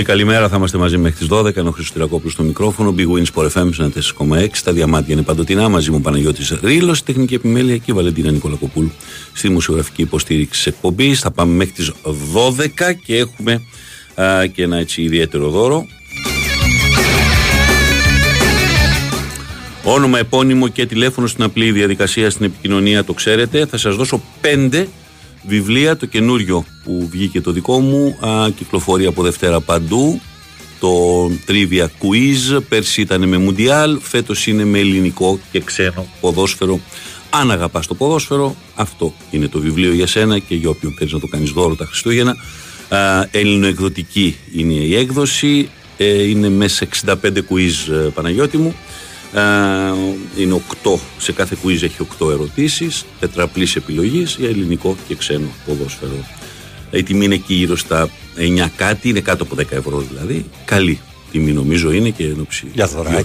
Πολύ καλημέρα, θα είμαστε μαζί μέχρι τις 12. Ενώ Χριστοτηρακόπουλο στο μικρόφωνο. Big Wins for FM 4,6. Τα διαμάτια είναι παντοτινά. Μαζί μου Παναγιώτης Ρήλο, τεχνική επιμέλεια και η Βαλεντίνα Νικολακοπούλου στη δημοσιογραφική υποστήριξη εκπομπής. Θα πάμε μέχρι τις 12 και έχουμε α, και ένα έτσι ιδιαίτερο δώρο. Όνομα, επώνυμο και τηλέφωνο στην απλή διαδικασία στην επικοινωνία το ξέρετε. Θα σας δώσω πέντε βιβλία. Το καινούριο που βγήκε το δικό μου α, κυκλοφορεί από Δευτέρα παντού. Το Trivia Quiz. Πέρσι ήταν με Μουντιάλ. Φέτος είναι με ελληνικό και ξένο ποδόσφαιρο. Αν αγαπάς το ποδόσφαιρο, αυτό είναι το βιβλίο για σένα και για όποιον θέλεις να το κάνεις δώρο τα Χριστούγεννα. Ελληνοεκδοτική είναι η έκδοση. Ε, είναι μέσα 65 quiz, ε, Παναγιώτη μου. Ε, είναι 8, σε κάθε quiz έχει 8 ερωτήσεις, τετραπλής επιλογής για ελληνικό και ξένο ποδόσφαιρο. Η τιμή είναι εκεί γύρω στα 9 κάτι, είναι κάτω από 10 ευρώ δηλαδή. Καλή τιμή νομίζω είναι και ενόψη Για δωράκι,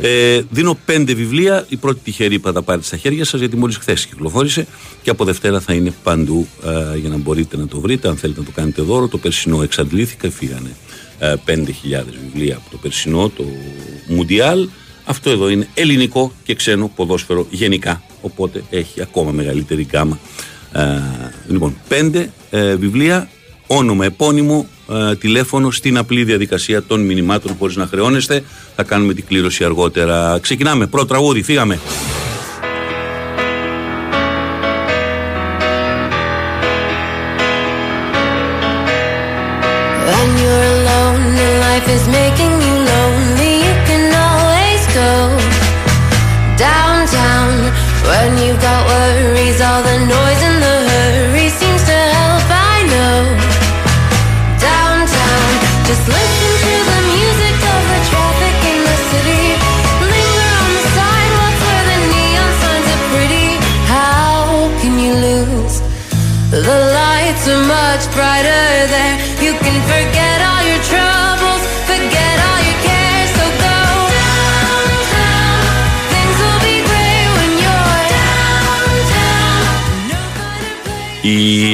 ε, Δίνω 5 βιβλία, η πρώτη τυχερή θα τα πάρετε στα χέρια σας γιατί μόλις χθες κυκλοφόρησε και από Δευτέρα θα είναι παντού ε, για να μπορείτε να το βρείτε, αν θέλετε να το κάνετε δώρο. Το περσινό εξαντλήθηκα, φύγανε ε, 5.000 βιβλία από το περσινό, το Μουντιάλ. Αυτό εδώ είναι ελληνικό και ξένο ποδόσφαιρο γενικά. Οπότε έχει ακόμα μεγαλύτερη γκάμα. Ε, λοιπόν, πέντε ε, βιβλία, όνομα, επώνυμο, ε, τηλέφωνο στην απλή διαδικασία των μηνυμάτων χωρίς να χρεώνεστε. Θα κάνουμε την κλήρωση αργότερα. Ξεκινάμε. Πρώτο τραγούδι, φύγαμε. all the noise.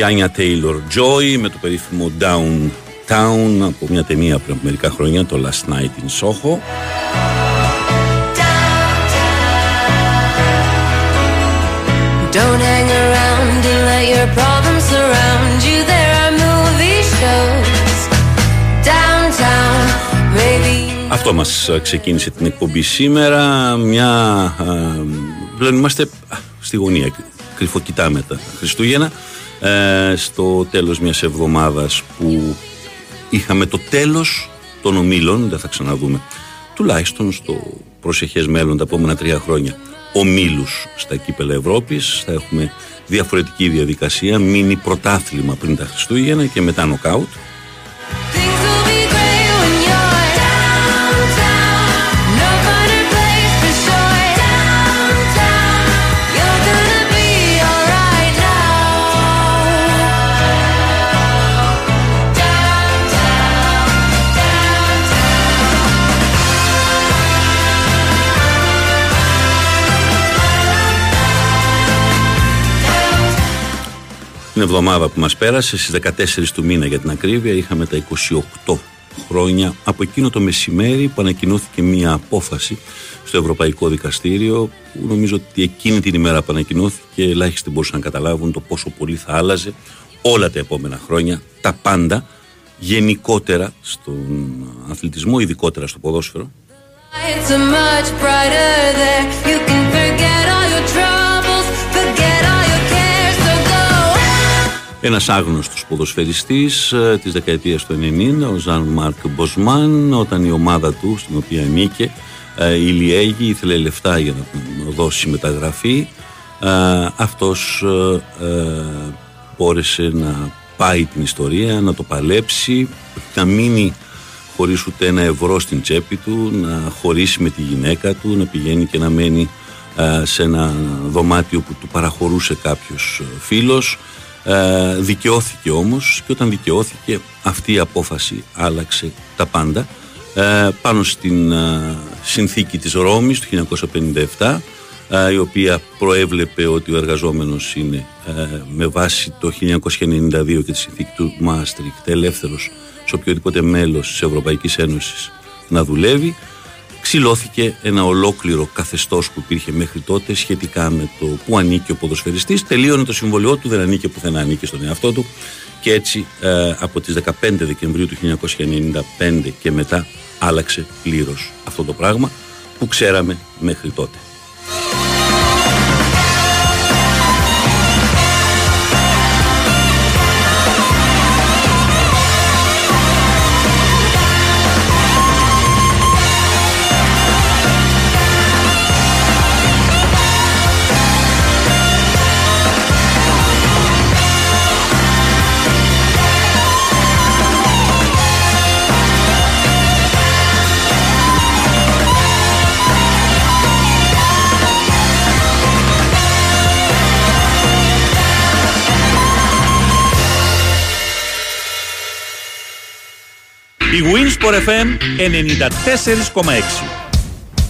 Η Άνια Τέιλορ Joy με το περίφημο Downtown από μια ταινία πριν από μερικά χρόνια, το Last Night in Soho. Don't hang around and let your problems surround you. There are movie shows downtown. Maybe... Αυτό μας ξεκίνησε την εκπομπή σήμερα. Μια... πλέον είμαστε στη γωνία. Κρυφοκοιτάμε τα Χριστούγεννα ε, στο τέλος μιας εβδομάδας που είχαμε το τέλος των ομίλων, δεν θα ξαναδούμε, τουλάχιστον στο προσεχές μέλλον τα επόμενα τρία χρόνια ομίλους στα κύπελα Ευρώπης, θα έχουμε διαφορετική διαδικασία, μείνει πρωτάθλημα πριν τα Χριστούγεννα και μετά νοκάουτ. Την εβδομάδα που μας πέρασε, στις 14 του μήνα για την ακρίβεια, είχαμε τα 28 χρόνια από εκείνο το μεσημέρι που ανακοινώθηκε μία απόφαση στο Ευρωπαϊκό Δικαστήριο που νομίζω ότι εκείνη την ημέρα που ανακοινώθηκε ελάχιστοι μπορούσαν να καταλάβουν το πόσο πολύ θα άλλαζε όλα τα επόμενα χρόνια, τα πάντα γενικότερα στον αθλητισμό, ειδικότερα στο ποδόσφαιρο. Ένας άγνωστος ποδοσφαιριστής ε, της δεκαετίας του 90, ο Ζαν Μάρκ Μποσμάν, όταν η ομάδα του, στην οποία νίκε, ε, η Λιέγη, ήθελε λεφτά για να δώσει μεταγραφή. Ε, αυτός μπόρεσε να πάει την ιστορία, να το παλέψει, να μείνει χωρίς ούτε ένα ευρώ στην τσέπη του, να χωρίσει με τη γυναίκα του, να πηγαίνει και να μένει σε ένα δωμάτιο που του παραχωρούσε κάποιος φίλος ε, δικαιώθηκε όμως και όταν δικαιώθηκε αυτή η απόφαση άλλαξε τα πάντα ε, πάνω στην ε, συνθήκη της Ρώμης του 1957 ε, η οποία προέβλεπε ότι ο εργαζόμενος είναι με βάση το 1992 και τη συνθήκη του Μάστριχτ ελεύθερος σε οποιοδήποτε μέλος της Ευρωπαϊκής Ένωσης να δουλεύει. Ξυλώθηκε ένα ολόκληρο καθεστώς που υπήρχε μέχρι τότε σχετικά με το που ανήκει ο ποδοσφαιριστής. Τελείωνε το συμβολιό του, δεν ανήκε πουθενά, ανήκε στον εαυτό του. Και έτσι ε, από τις 15 Δεκεμβρίου του 1995 και μετά άλλαξε πλήρως αυτό το πράγμα που ξέραμε μέχρι τότε. Η Winsport FM 94,6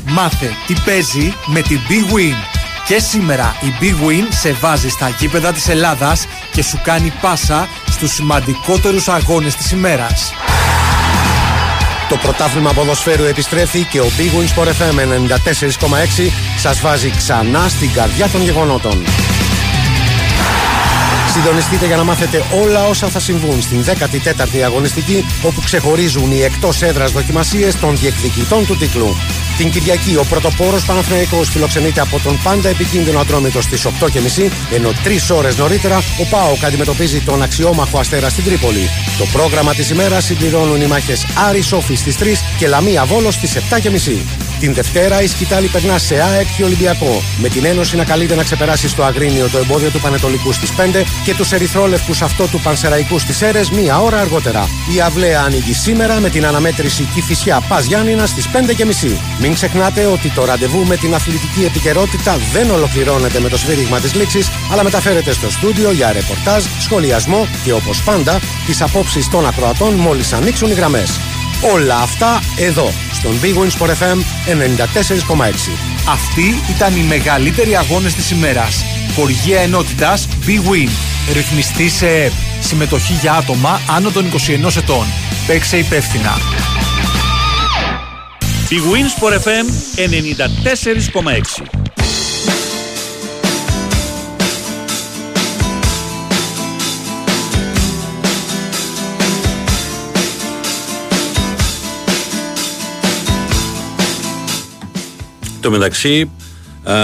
Μάθε τι παίζει με την Big Win. Και σήμερα η Big Win σε βάζει στα γήπεδα της Ελλάδας και σου κάνει πάσα στους σημαντικότερους αγώνες της ημέρας. Το πρωτάθλημα ποδοσφαίρου επιστρέφει και ο Big Win Sport FM 94,6 σας βάζει ξανά στην καρδιά των γεγονότων. Συντονιστείτε για να μάθετε όλα όσα θα συμβούν στην 14η αγωνιστική, όπου ξεχωρίζουν οι εκτός έδρας δοκιμασίες των διεκδικητών του τίτλου. Την Κυριακή, ο πρωτοπόρος Παναθηναϊκός φιλοξενείται από τον πάντα επικίνδυνο ατρόμητο στις 8.30, ενώ τρεις ώρες νωρίτερα ο Πάοκ αντιμετωπίζει τον αξιόμαχο αστέρα στην Τρίπολη. Το πρόγραμμα της ημέρας συμπληρώνουν οι μάχες Άρης Σόφη στις 3 και Λαμία Βόλος στις 7.30. Την Δευτέρα η Σκητάλη περνά σε ΑΕΚ και Ολυμπιακό. Με την Ένωση να καλείται να ξεπεράσει στο Αγρίνιο το εμπόδιο του Πανετολικού στις 5 και τους Ερυθρόλευκους αυτό του Πανσεραϊκού στις Έρες μία ώρα αργότερα. Η Αυλαία ανοίγει σήμερα με την αναμέτρηση Κυφυσιά Πας Γιάννηνα στις 5.30. Μην ξεχνάτε ότι το ραντεβού με την αθλητική επικαιρότητα δεν ολοκληρώνεται με το σφύριγμα της λήξης, αλλά μεταφέρεται στο στούντιο για ρεπορτάζ, σχολιασμό και όπως πάντα τις απόψεις των ακροατών μόλις ανοίξουν οι γραμμές. Όλα αυτά εδώ, στον Big Wins for FM 94,6. Αυτοί ήταν οι μεγαλύτεροι αγώνες της ημέρας. Χοργία ενότητας Big Win. Ρυθμιστή σε ΕΠ. Συμμετοχή για άτομα άνω των 21 ετών. Παίξε υπεύθυνα. Big Wins for FM 94,6 Το μεταξύ, α,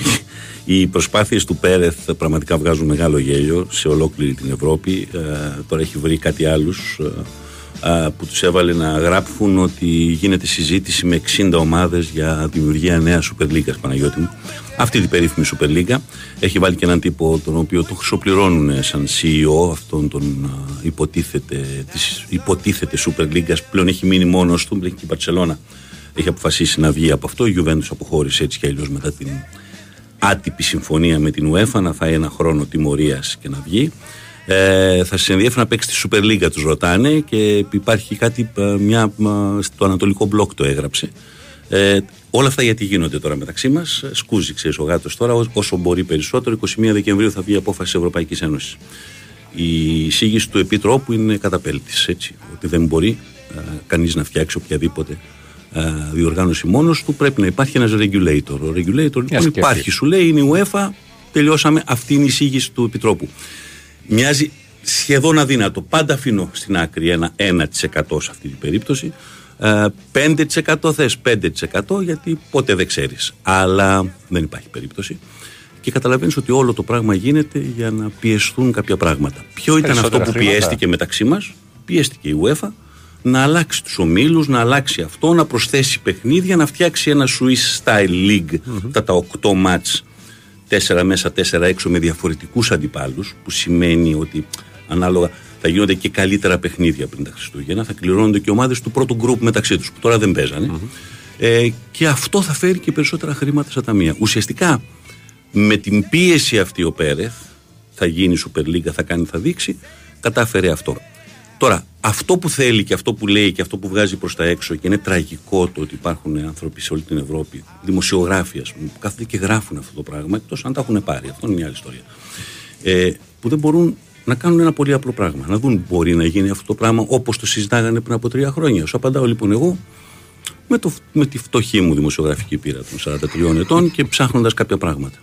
οι προσπάθειες του Πέρεθ πραγματικά βγάζουν μεγάλο γέλιο σε ολόκληρη την Ευρώπη. τώρα έχει βρει κάτι άλλους που τους έβαλε να γράψουν ότι γίνεται συζήτηση με 60 ομάδες για δημιουργία νέας Super League, Παναγιώτη μου. Αυτή την περίφημη Super League έχει βάλει και έναν τύπο τον οποίο το χρυσοπληρώνουν σαν CEO αυτόν τον υποτίθεται, της υποτίθεται Super League πλέον έχει μείνει μόνος του, έχει και η Παρσελώνα έχει αποφασίσει να βγει από αυτό. Η Juventus αποχώρησε έτσι κι αλλιώς μετά την άτυπη συμφωνία με την UEFA να φάει ένα χρόνο τιμωρίας και να βγει. Ε, θα σας ενδιαφέρει να παίξει τη Super League, τους ρωτάνε και υπάρχει κάτι, ε, μια, στο Ανατολικό Μπλοκ το έγραψε. Ε, όλα αυτά γιατί γίνονται τώρα μεταξύ μας; Σκούζει, ξέρεις ο γάτος τώρα, όσο μπορεί περισσότερο. 21 Δεκεμβρίου θα βγει η απόφαση της Ευρωπαϊκής Ένωσης. Η εισήγηση του Επιτρόπου είναι καταπέλτης. Ότι δεν μπορεί ε, κανείς να φτιάξει οποιαδήποτε ε, διοργάνωση μόνος του, πρέπει να υπάρχει ένας regulator. Ο regulator λοιπόν υπάρχει, σου λέει, είναι η UEFA, τελειώσαμε, αυτή είναι η εισήγηση του Επιτρόπου. Μοιάζει σχεδόν αδύνατο. Πάντα αφήνω στην άκρη ένα 1% σε αυτή την περίπτωση. 5% θες 5% γιατί ποτέ δεν ξέρεις. Αλλά δεν υπάρχει περίπτωση. Και καταλαβαίνεις ότι όλο το πράγμα γίνεται για να πιεστούν κάποια πράγματα. Ποιο ήταν αυτό που πιέστηκε μεταξύ μας, πιέστηκε η UEFA να αλλάξει τους ομίλους, να αλλάξει αυτό, να προσθέσει παιχνίδια, να φτιάξει ένα Swiss Style League, mm-hmm. τα 8 μάτς, 4 μέσα, 4 έξω με διαφορετικούς αντιπάλους, που σημαίνει ότι ανάλογα θα γίνονται και καλύτερα παιχνίδια πριν τα Χριστούγεννα, θα κληρώνονται και ομάδες του πρώτου γκρουπ μεταξύ τους, που τώρα δεν παίζανε. Ε, και αυτό θα φέρει και περισσότερα χρήματα στα ταμεία. Ουσιαστικά με την πίεση αυτή ο Πέρεθ, θα γίνει Super League, θα κάνει, θα δείξει, κατάφερε αυτό. Τώρα, αυτό που θέλει και αυτό που λέει και αυτό που βγάζει προς τα έξω και είναι τραγικό το ότι υπάρχουν άνθρωποι σε όλη την Ευρώπη, δημοσιογράφοι, ας πούμε, που κάθονται και γράφουν αυτό το πράγμα, εκτός αν τα έχουν πάρει. Αυτό είναι μια άλλη ιστορία. Ε, που δεν μπορούν να κάνουν ένα πολύ απλό πράγμα. Να δουν μπορεί να γίνει αυτό το πράγμα όπως το συζητάγανε πριν από τρία χρόνια. Σου απαντάω λοιπόν εγώ με, το, με τη φτωχή μου δημοσιογραφική πείρα των 43 ετών και ψάχνοντας κάποια πράγματα.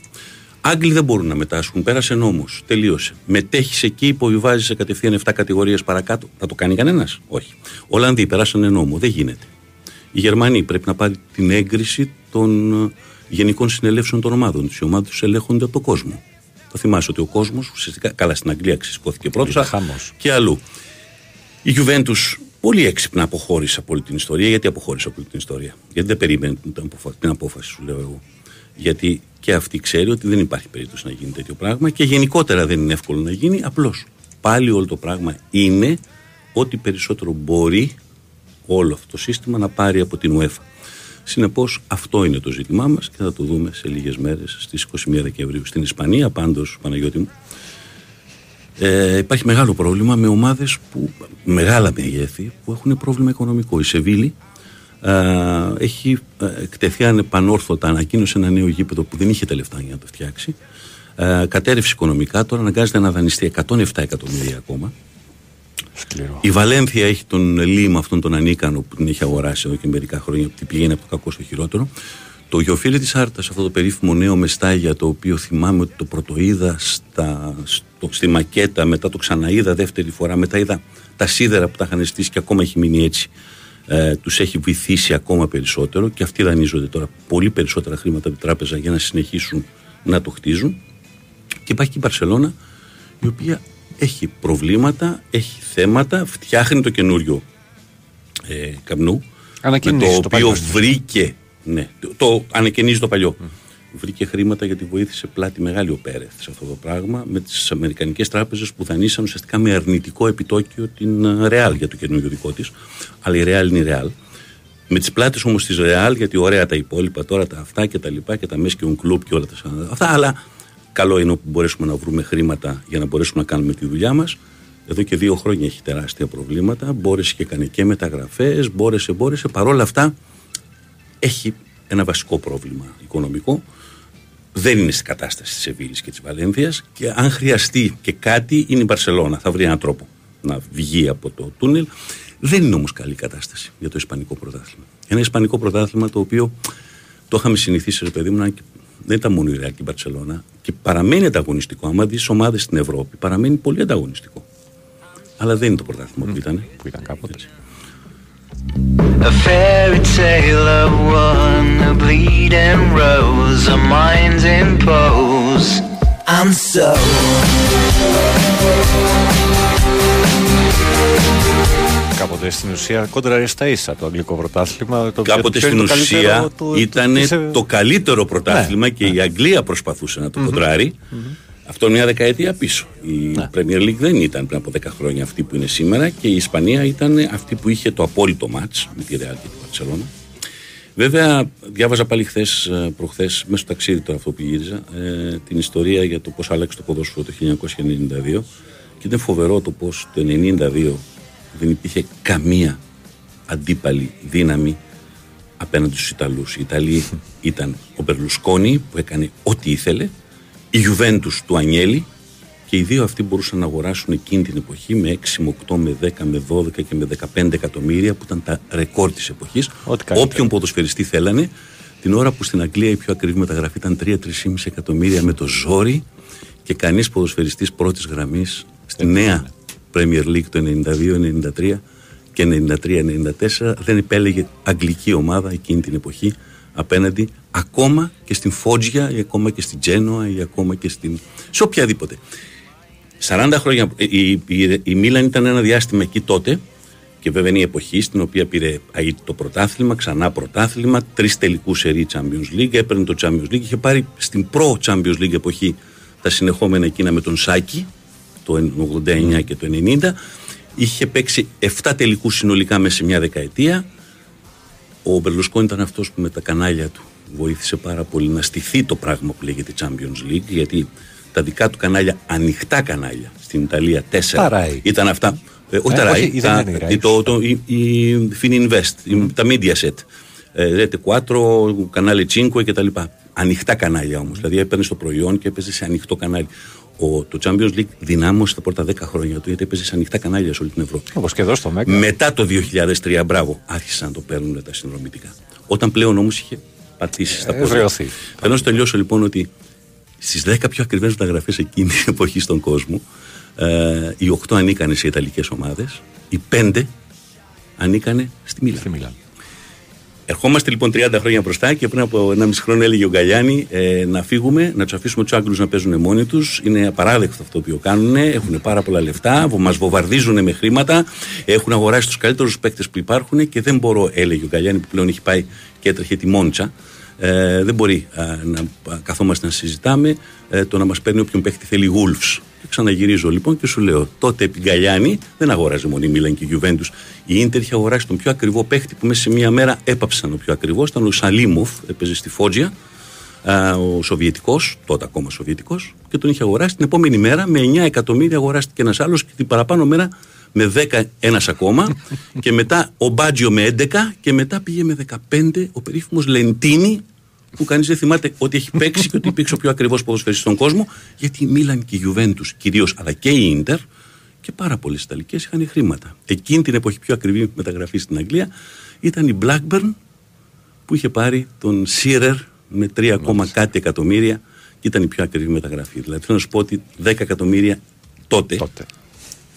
Άγγλοι δεν μπορούν να μετάσχουν. Πέρασε νόμος. Τελείωσε. Μετέχεις εκεί, υποβιβάζεις σε κατευθείαν 7 κατηγορίες παρακάτω. Θα το κάνει κανένας; Όχι. Ολλανδοί περάσανε νόμο. Δεν γίνεται. Οι Γερμανοί πρέπει να πάρει την έγκριση των ε, γενικών συνελεύσεων των ομάδων. Οι ομάδες τους ελέγχονται από τον κόσμο. Θα θυμάσαι ότι ο κόσμος, ουσιαστικά, καλά στην Αγγλία ξεσηκώθηκε πρώτος και αλλού. Η Juventus πολύ έξυπνα αποχώρησε από όλη την ιστορία. Γιατί αποχώρησε από όλη την ιστορία; Γιατί δεν περίμενε την απόφαση, σου λέω εγώ. Γιατί και αυτή ξέρει ότι δεν υπάρχει περίπτωση να γίνει τέτοιο πράγμα και γενικότερα δεν είναι εύκολο να γίνει. Απλώς πάλι όλο το πράγμα είναι ότι περισσότερο μπορεί όλο αυτό το σύστημα να πάρει από την UEFA. Συνεπώς, αυτό είναι το ζήτημά μας και θα το δούμε σε λίγες μέρες στις 21 Δεκεμβρίου. Στην Ισπανία, πάντως, Παναγιώτη μου, ε, υπάρχει μεγάλο πρόβλημα με ομάδες που μεγάλα μεγέθη που έχουν πρόβλημα οικονομικό. Η Σεβίλη ε, έχει ε, εκτεθεί ανεπανόρθωτα, ανακοίνωσε ένα νέο γήπεδο που δεν είχε τα λεφτά για να το φτιάξει. Ε, κατέρευσε οικονομικά, τώρα αναγκάζεται να δανειστεί 107 εκατομμύρια ακόμα. Σκληρό. Η Βαλένθια έχει τον Λίμα, αυτόν τον ανίκανο που την έχει αγοράσει εδώ και μερικά χρόνια, που πηγαίνει από το κακό στο χειρότερο. Το γεωφίλι της Άρτας, αυτό το περίφημο νέο μεστάγια, το οποίο θυμάμαι ότι το πρωτοείδα στα, στο, στη μακέτα, μετά το ξαναείδα δεύτερη φορά, μετά είδα τα σίδερα που τα είχαν στήσει και ακόμα έχει μείνει έτσι ε, τους έχει βοηθήσει ακόμα περισσότερο και αυτοί δανείζονται τώρα πολύ περισσότερα χρήματα από την τράπεζα για να συνεχίσουν να το χτίζουν. Και υπάρχει και η Μπαρσελώνα η οποία έχει προβλήματα, έχει θέματα, φτιάχνει το καινούριο ε, καμνού με το, οποίο βρήκε ναι, το, το ανακαινίζει το παλιό βρήκε χρήματα γιατί βοήθησε πλάτη μεγάλη ο Πέρεθ σε αυτό το πράγμα με τις Αμερικανικές τράπεζες που δανείσαν ουσιαστικά με αρνητικό επιτόκιο την Real για το καινούργιο δικό της. Αλλά η Real είναι η Real. Με τις πλάτες όμως της Real, γιατί ωραία τα υπόλοιπα τώρα, τα αυτά και τα λοιπά και τα μέσα και κλουμπ και όλα τα αυτά, αλλά καλό είναι που μπορέσουμε να βρούμε χρήματα για να μπορέσουμε να κάνουμε τη δουλειά μας. Εδώ και δύο χρόνια έχει τεράστια προβλήματα. Μπόρεσε και έκανε και μεταγραφές, μπόρεσε, μπόρεσε. Παρόλα αυτά έχει ένα βασικό πρόβλημα οικονομικό δεν είναι στην κατάσταση της Εβίλη και της Βαλένθιας και αν χρειαστεί και κάτι είναι η Μπαρσελόνα. Θα βρει έναν τρόπο να βγει από το τούνελ. Δεν είναι όμως καλή κατάσταση για το Ισπανικό πρωτάθλημα. Ένα Ισπανικό πρωτάθλημα το οποίο το είχαμε συνηθίσει, ρε παιδί μου, δεν ήταν μόνο η Ρεάλ και η Μπαρσελόνα και παραμένει ανταγωνιστικό. Άμα δεις ομάδες στην Ευρώπη, παραμένει πολύ ανταγωνιστικό. Αλλά δεν είναι το πρωτάθλημα που ήταν. Που ήταν κάποτε. Έτσι. A fairy tale of one, a bleeding rose, a mind's impose. I'm so. Κάποτε στην ουσία κόντρα στα ίσα το αγγλικό πρωτάθλημα. Το Κάποτε στην ουσία ήταν το καλύτερο πρωτάθλημα ναι, και ναι. η Αγγλία προσπαθούσε να το mm-hmm. κοντράρει. Mm-hmm. Αυτό μια δεκαετία πίσω. Η ναι. Premier League δεν ήταν πριν από 10 χρόνια αυτή που είναι σήμερα και η Ισπανία ήταν αυτή που είχε το απόλυτο μάτς με τη Real και τη Barcelona. Βέβαια, διάβαζα πάλι χθες, προχθές, μέσα στο ταξίδι τώρα αυτό που γύριζα, ε, την ιστορία για το πώς άλλαξε το ποδόσφαιρο το 1992 και ήταν φοβερό το πώς το 1992 δεν υπήρχε καμία αντίπαλη δύναμη απέναντι στους Ιταλούς. Οι Ιταλοί ήταν ο Μπερλουσκόνη που έκανε ό,τι ήθελε η Juventus του Ανιέλη και οι δύο αυτοί μπορούσαν να αγοράσουν εκείνη την εποχή με 6, με 8, με 10, με 12 και με 15 εκατομμύρια που ήταν τα ρεκόρ της εποχής. Όποιον ποδοσφαιριστή θέλανε, την ώρα που στην Αγγλία η πιο ακριβή μεταγραφή ήταν 3-3,5 εκατομμύρια με το ζόρι και κανείς ποδοσφαιριστής πρώτης γραμμής στη νέα Premier League το 92-93 και 93-94 δεν επέλεγε αγγλική ομάδα εκείνη την εποχή απέναντι ακόμα και στην Φότζια ή ακόμα και στην Τζένοα ή ακόμα και στην... σε οποιαδήποτε. 40 χρόνια, η, η, η Μίλαν ήταν ένα διάστημα εκεί τότε και βέβαια είναι η εποχή στην οποία πήρε το πρωτάθλημα, ξανά πρωτάθλημα, τρεις τελικούς σερή Champions League, έπαιρνε το Champions League, είχε πάρει στην προ Champions League εποχή τα συνεχόμενα εκείνα με τον Σάκη το 89 και το 90. Είχε παίξει 7 τελικούς συνολικά μέσα σε μια δεκαετία. Ο Μπερλουσκόν ήταν αυτός που με τα κανάλια του βοήθησε πάρα πολύ να στηθεί το πράγμα που λέγεται Champions League γιατί τα δικά του κανάλια, ανοιχτά κανάλια στην Ιταλία, τέσσερα ήταν αυτά. Ε, όχι τα Rai, τα, το, το, η, η Fininvest, τα Mediaset, ε, Rete 4, κανάλι 5 κτλ. Ανοιχτά κανάλια όμως. Δηλαδή έπαιρνες το προϊόν και έπαιζες σε ανοιχτό κανάλι. Ο, το Champions League δυνάμωσε τα πρώτα 10 χρόνια του γιατί έπαιζε σε ανοιχτά κανάλια σε όλη την Ευρώπη. Όπως και εδώ στο Μέκα. Μετά το 2003, μπράβο, άρχισαν να το παίρνουν τα συνδρομητικά. Όταν πλέον όμως είχε πατήσει στα πόδια. ευρεωθεί. Θέλω να σου τελειώσω λοιπόν ότι στις 10 πιο ακριβές μεταγραφές εκείνη την εποχή στον κόσμο, ε, οι 8 ανήκανε σε Ιταλικές ομάδες, οι 5 ανήκανε στη Μίλαν. Στη Μιλάν. Ερχόμαστε λοιπόν 30 χρόνια μπροστά και πριν από 1,5 χρόνο έλεγε ο Γκαλιάνη ε, να φύγουμε, να τους αφήσουμε τους Άγγλους να παίζουν μόνοι τους. Είναι απαράδεκτο αυτό που κάνουν. Έχουν πάρα πολλά λεφτά, μας βομβαρδίζουν με χρήματα. Έχουν αγοράσει τους καλύτερους παίκτες που υπάρχουν και δεν μπορώ, έλεγε ο Γκαλιάνη που πλέον έχει πάει και έτρεχε τη Μόντσα. Ε, δεν μπορεί α, να α, καθόμαστε να συζητάμε ε, το να μας παίρνει όποιον παίκτη θέλει Wolves. Και ξαναγυρίζω λοιπόν και σου λέω: Τότε επί Γκαλιάνη δεν αγόραζε μόνο η Μίλαν και η Γιουβέντους. Η ντερ είχε αγοράσει τον πιο ακριβό παίκτη που μέσα σε μία μέρα έπαψαν ο πιο ακριβός. Ήταν ο Σαλίμοφ, έπαιζε στη Φότζια, α, ο Σοβιετικός, τότε ακόμα Σοβιετικός, και τον είχε αγοράσει την επόμενη μέρα με 9 εκατομμύρια αγοράστηκε ένας άλλος και την παραπάνω μέρα με 10 ένας ακόμα και μετά ο Μπάτζιο με 11 και μετά πήγε με 15 ο περίφημος Λεντίνη που κανείς δεν θυμάται ότι έχει παίξει και ότι υπήρξε ο πιο ακριβώ ποδοσφαιριστής στον κόσμο γιατί η Μίλαν και η Γιουβέντους κυρίως αλλά και η ντερ και πάρα πολλές Ιταλικές είχαν χρήματα. Εκείνη την εποχή πιο ακριβή μεταγραφή στην Αγγλία ήταν η Blackburn που είχε πάρει τον Σίρερ με 3, κάτι εκατομμύρια και ήταν η πιο ακριβή μεταγραφή. Δηλαδή θέλω να σου πω ότι 10 εκατομμύρια τότε, Τότε.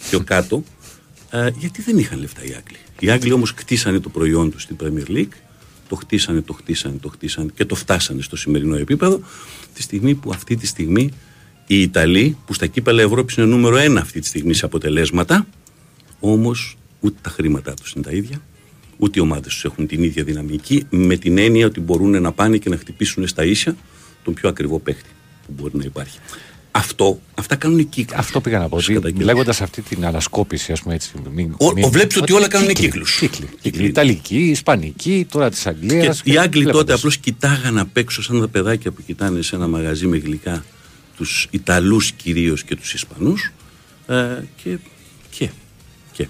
πιο κάτω, ε, γιατί δεν είχαν λεφτά οι Άγγλοι. Οι Άγγλοι όμως κτίσανε το προϊόν τους στην Premier League, το χτίσανε, το χτίσανε, το χτίσανε και το φτάσανε στο σημερινό επίπεδο. Τη στιγμή που αυτή τη στιγμή οι Ιταλοί, που στα κύπελα Ευρώπης είναι νούμερο ένα αυτή τη στιγμή σε αποτελέσματα, όμως ούτε τα χρήματά τους είναι τα ίδια, ούτε οι ομάδες τους έχουν την ίδια δυναμική, με την έννοια ότι μπορούν να πάνε και να χτυπήσουν στα ίσια τον πιο ακριβό παίχτη που μπορεί να υπάρχει. Αυτό, αυτά κάνουν κύκλους. Αυτό πήγα να πω. Στους καταγγέλους. Λέγοντας αυτή την ανασκόπηση, ας πούμε έτσι. Μην, Ο- μην- ο βλέπεις ότι όλα κάνουν κύκλοι, κύκλους. Κύκλοι. Κύκλοι. κύκλοι. Ιταλική, Ισπανική, τώρα της Αγγλίας. Και οι Άγγλοι τότε απλώς κοιτάγαν απ' έξω σαν τα παιδάκια που κοιτάνε σε ένα μαγαζί με γλυκά τους Ιταλούς κυρίως και τους Ισπανούς. Ε, και, και, και.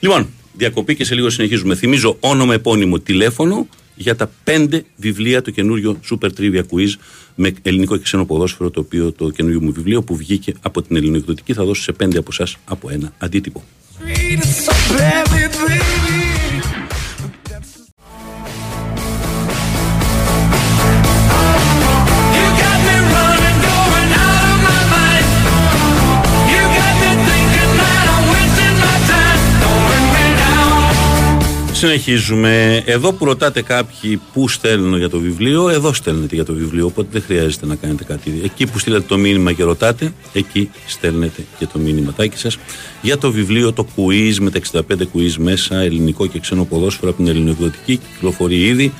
Λοιπόν, διακοπή και σε λίγο συνεχίζουμε. Θυμίζω όνομα, επώνυμο, τηλέφωνο για τα πέντε βιβλία, το καινούριο Super Trivia Quiz με ελληνικό και ξένο ποδόσφαιρο, το οποίο το καινούριο μου βιβλίο που βγήκε από την ελληνοεκδοτική θα δώσω σε πέντε από εσάς από ένα αντίτυπο. You Συνεχίζουμε. Εδώ που ρωτάτε κάποιοι πού στέλνω για το βιβλίο, εδώ στέλνετε για το βιβλίο. Οπότε δεν χρειάζεται να κάνετε κάτι. Εκεί που στείλατε το μήνυμα και ρωτάτε, εκεί στέλνετε και το μήνυματάκι σας για το βιβλίο, το quiz με τα 65 quiz μέσα, ελληνικό και ξένο ποδόσφαιρο από την ελληνοεκδοτική. Κυκλοφορεί ήδη.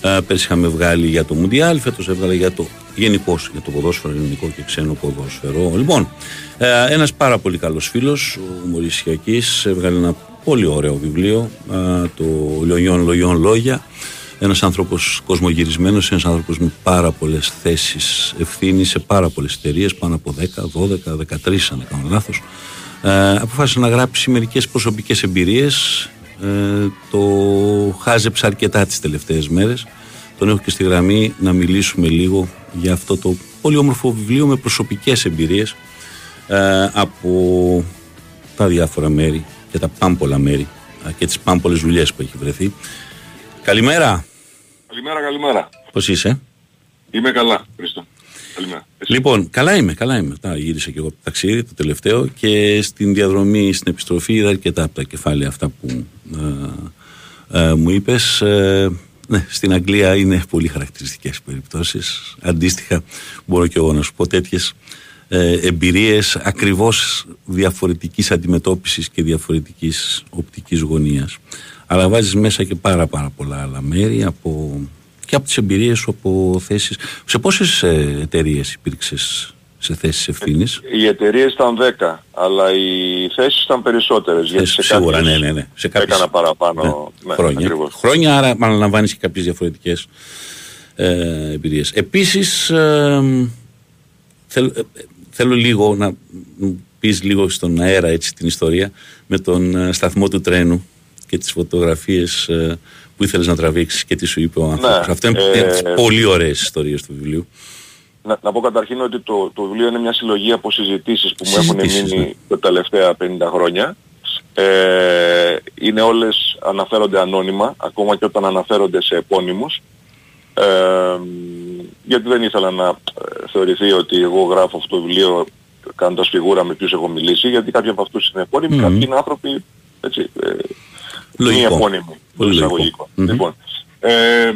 Ε, Πέρσι είχαμε βγάλει για το Μουντιάλ, φέτος έβγαλε για το γενικώς για το ποδόσφαιρο, ελληνικό και ξένο ποδόσφαιρο. Λοιπόν, ε, ένας πάρα πολύ καλός φίλος, ο Μωρισιακή, έβγαλε ένα πολύ ωραίο βιβλίο, ε, το Λογιών Λογιών Λόγια. Ένας άνθρωπος κοσμογυρισμένος, ένας άνθρωπος με πάρα πολλές θέσεις ευθύνης σε πάρα πολλές εταιρείες, πάνω από 10, 12, 13, αν δεν κάνω λάθος. Ε, αποφάσισε να γράψει μερικές προσωπικές εμπειρίες. Ε, το χάζεψα αρκετά τις τελευταίες μέρες τον έχω και στη γραμμή να μιλήσουμε λίγο για αυτό το πολύ όμορφο βιβλίο με προσωπικές εμπειρίες ε, από τα διάφορα μέρη και τα πάμπολα μέρη ε, και τις πάμπολες δουλειές που έχει βρεθεί Καλημέρα, Καλημέρα, καλημέρα. πώς είσαι; Είμαι καλά, Χρήστο. Καλημέρα. Εσύ; Λοιπόν, καλά είμαι, καλά είμαι. Τώρα γύρισα και εγώ από το ταξίδι το τελευταίο και στην διαδρομή, στην επιστροφή είδα αρκετά από τα κεφάλαια αυτά που ε, ε, μου είπες. Ε, ναι, στην Αγγλία είναι πολύ χαρακτηριστικές περιπτώσεις. Αντίστοιχα μπορώ και εγώ να σου πω τέτοιες ε, εμπειρίες ακριβώς διαφορετικής αντιμετώπισης και διαφορετικής οπτικής γωνίας. Αλλά βάζεις μέσα και πάρα πάρα πολλά άλλα μέρη από, και από τις εμπειρίες σου από θέσεις. Σε πόσες ε, εταιρείες υπήρξες σε θέσεις ευθύνης; Οι εταιρείες ήταν 10, αλλά οι θέσεις ήταν περισσότερες. Γιατί σε Σίγουρα, κάποιες ναι, ναι, ναι. Σε κάποιες, Έκανα παραπάνω. Ναι, χρόνια. ακριβώς. Χρόνια, άρα αναλαμβάνεις και κάποιες διαφορετικές ε, εμπειρίες. Επίσης, ε, θέλ- ε, θέλω λίγο να μου πεις λίγο στον αέρα έτσι την ιστορία με τον ε, σταθμό του τρένου και τις φωτογραφίες ε, που ήθελες να τραβήξεις και τι σου είπε ο άνθρωπος. Αυτό είναι ε, μια από τις πολύ ωραίες ιστορίες του βιβλίου. να, να πω καταρχήν ότι το, το βιβλίο είναι μια συλλογή από συζητήσεις που μου έχουν Συζητήσεις, μείνει ναι. τα τελευταία 50 χρόνια. Ε, είναι όλες αναφέρονται ανώνυμα, ακόμα και όταν αναφέρονται σε επώνυμους. Ε, γιατί δεν ήθελα να ε, θεωρηθεί ότι εγώ γράφω αυτό το βιβλίο κάνοντας φιγούρα με ποιους έχω μιλήσει, γιατί κάποιοι από αυτούς είναι επώνυμοι, Μμμ. κάποιοι είναι άνθρωποι έτσι, ε, Λογικό. μη επώνυμοι. Πολύ εισαγωγικό. λογικό. Μμμ. Λοιπόν, ε,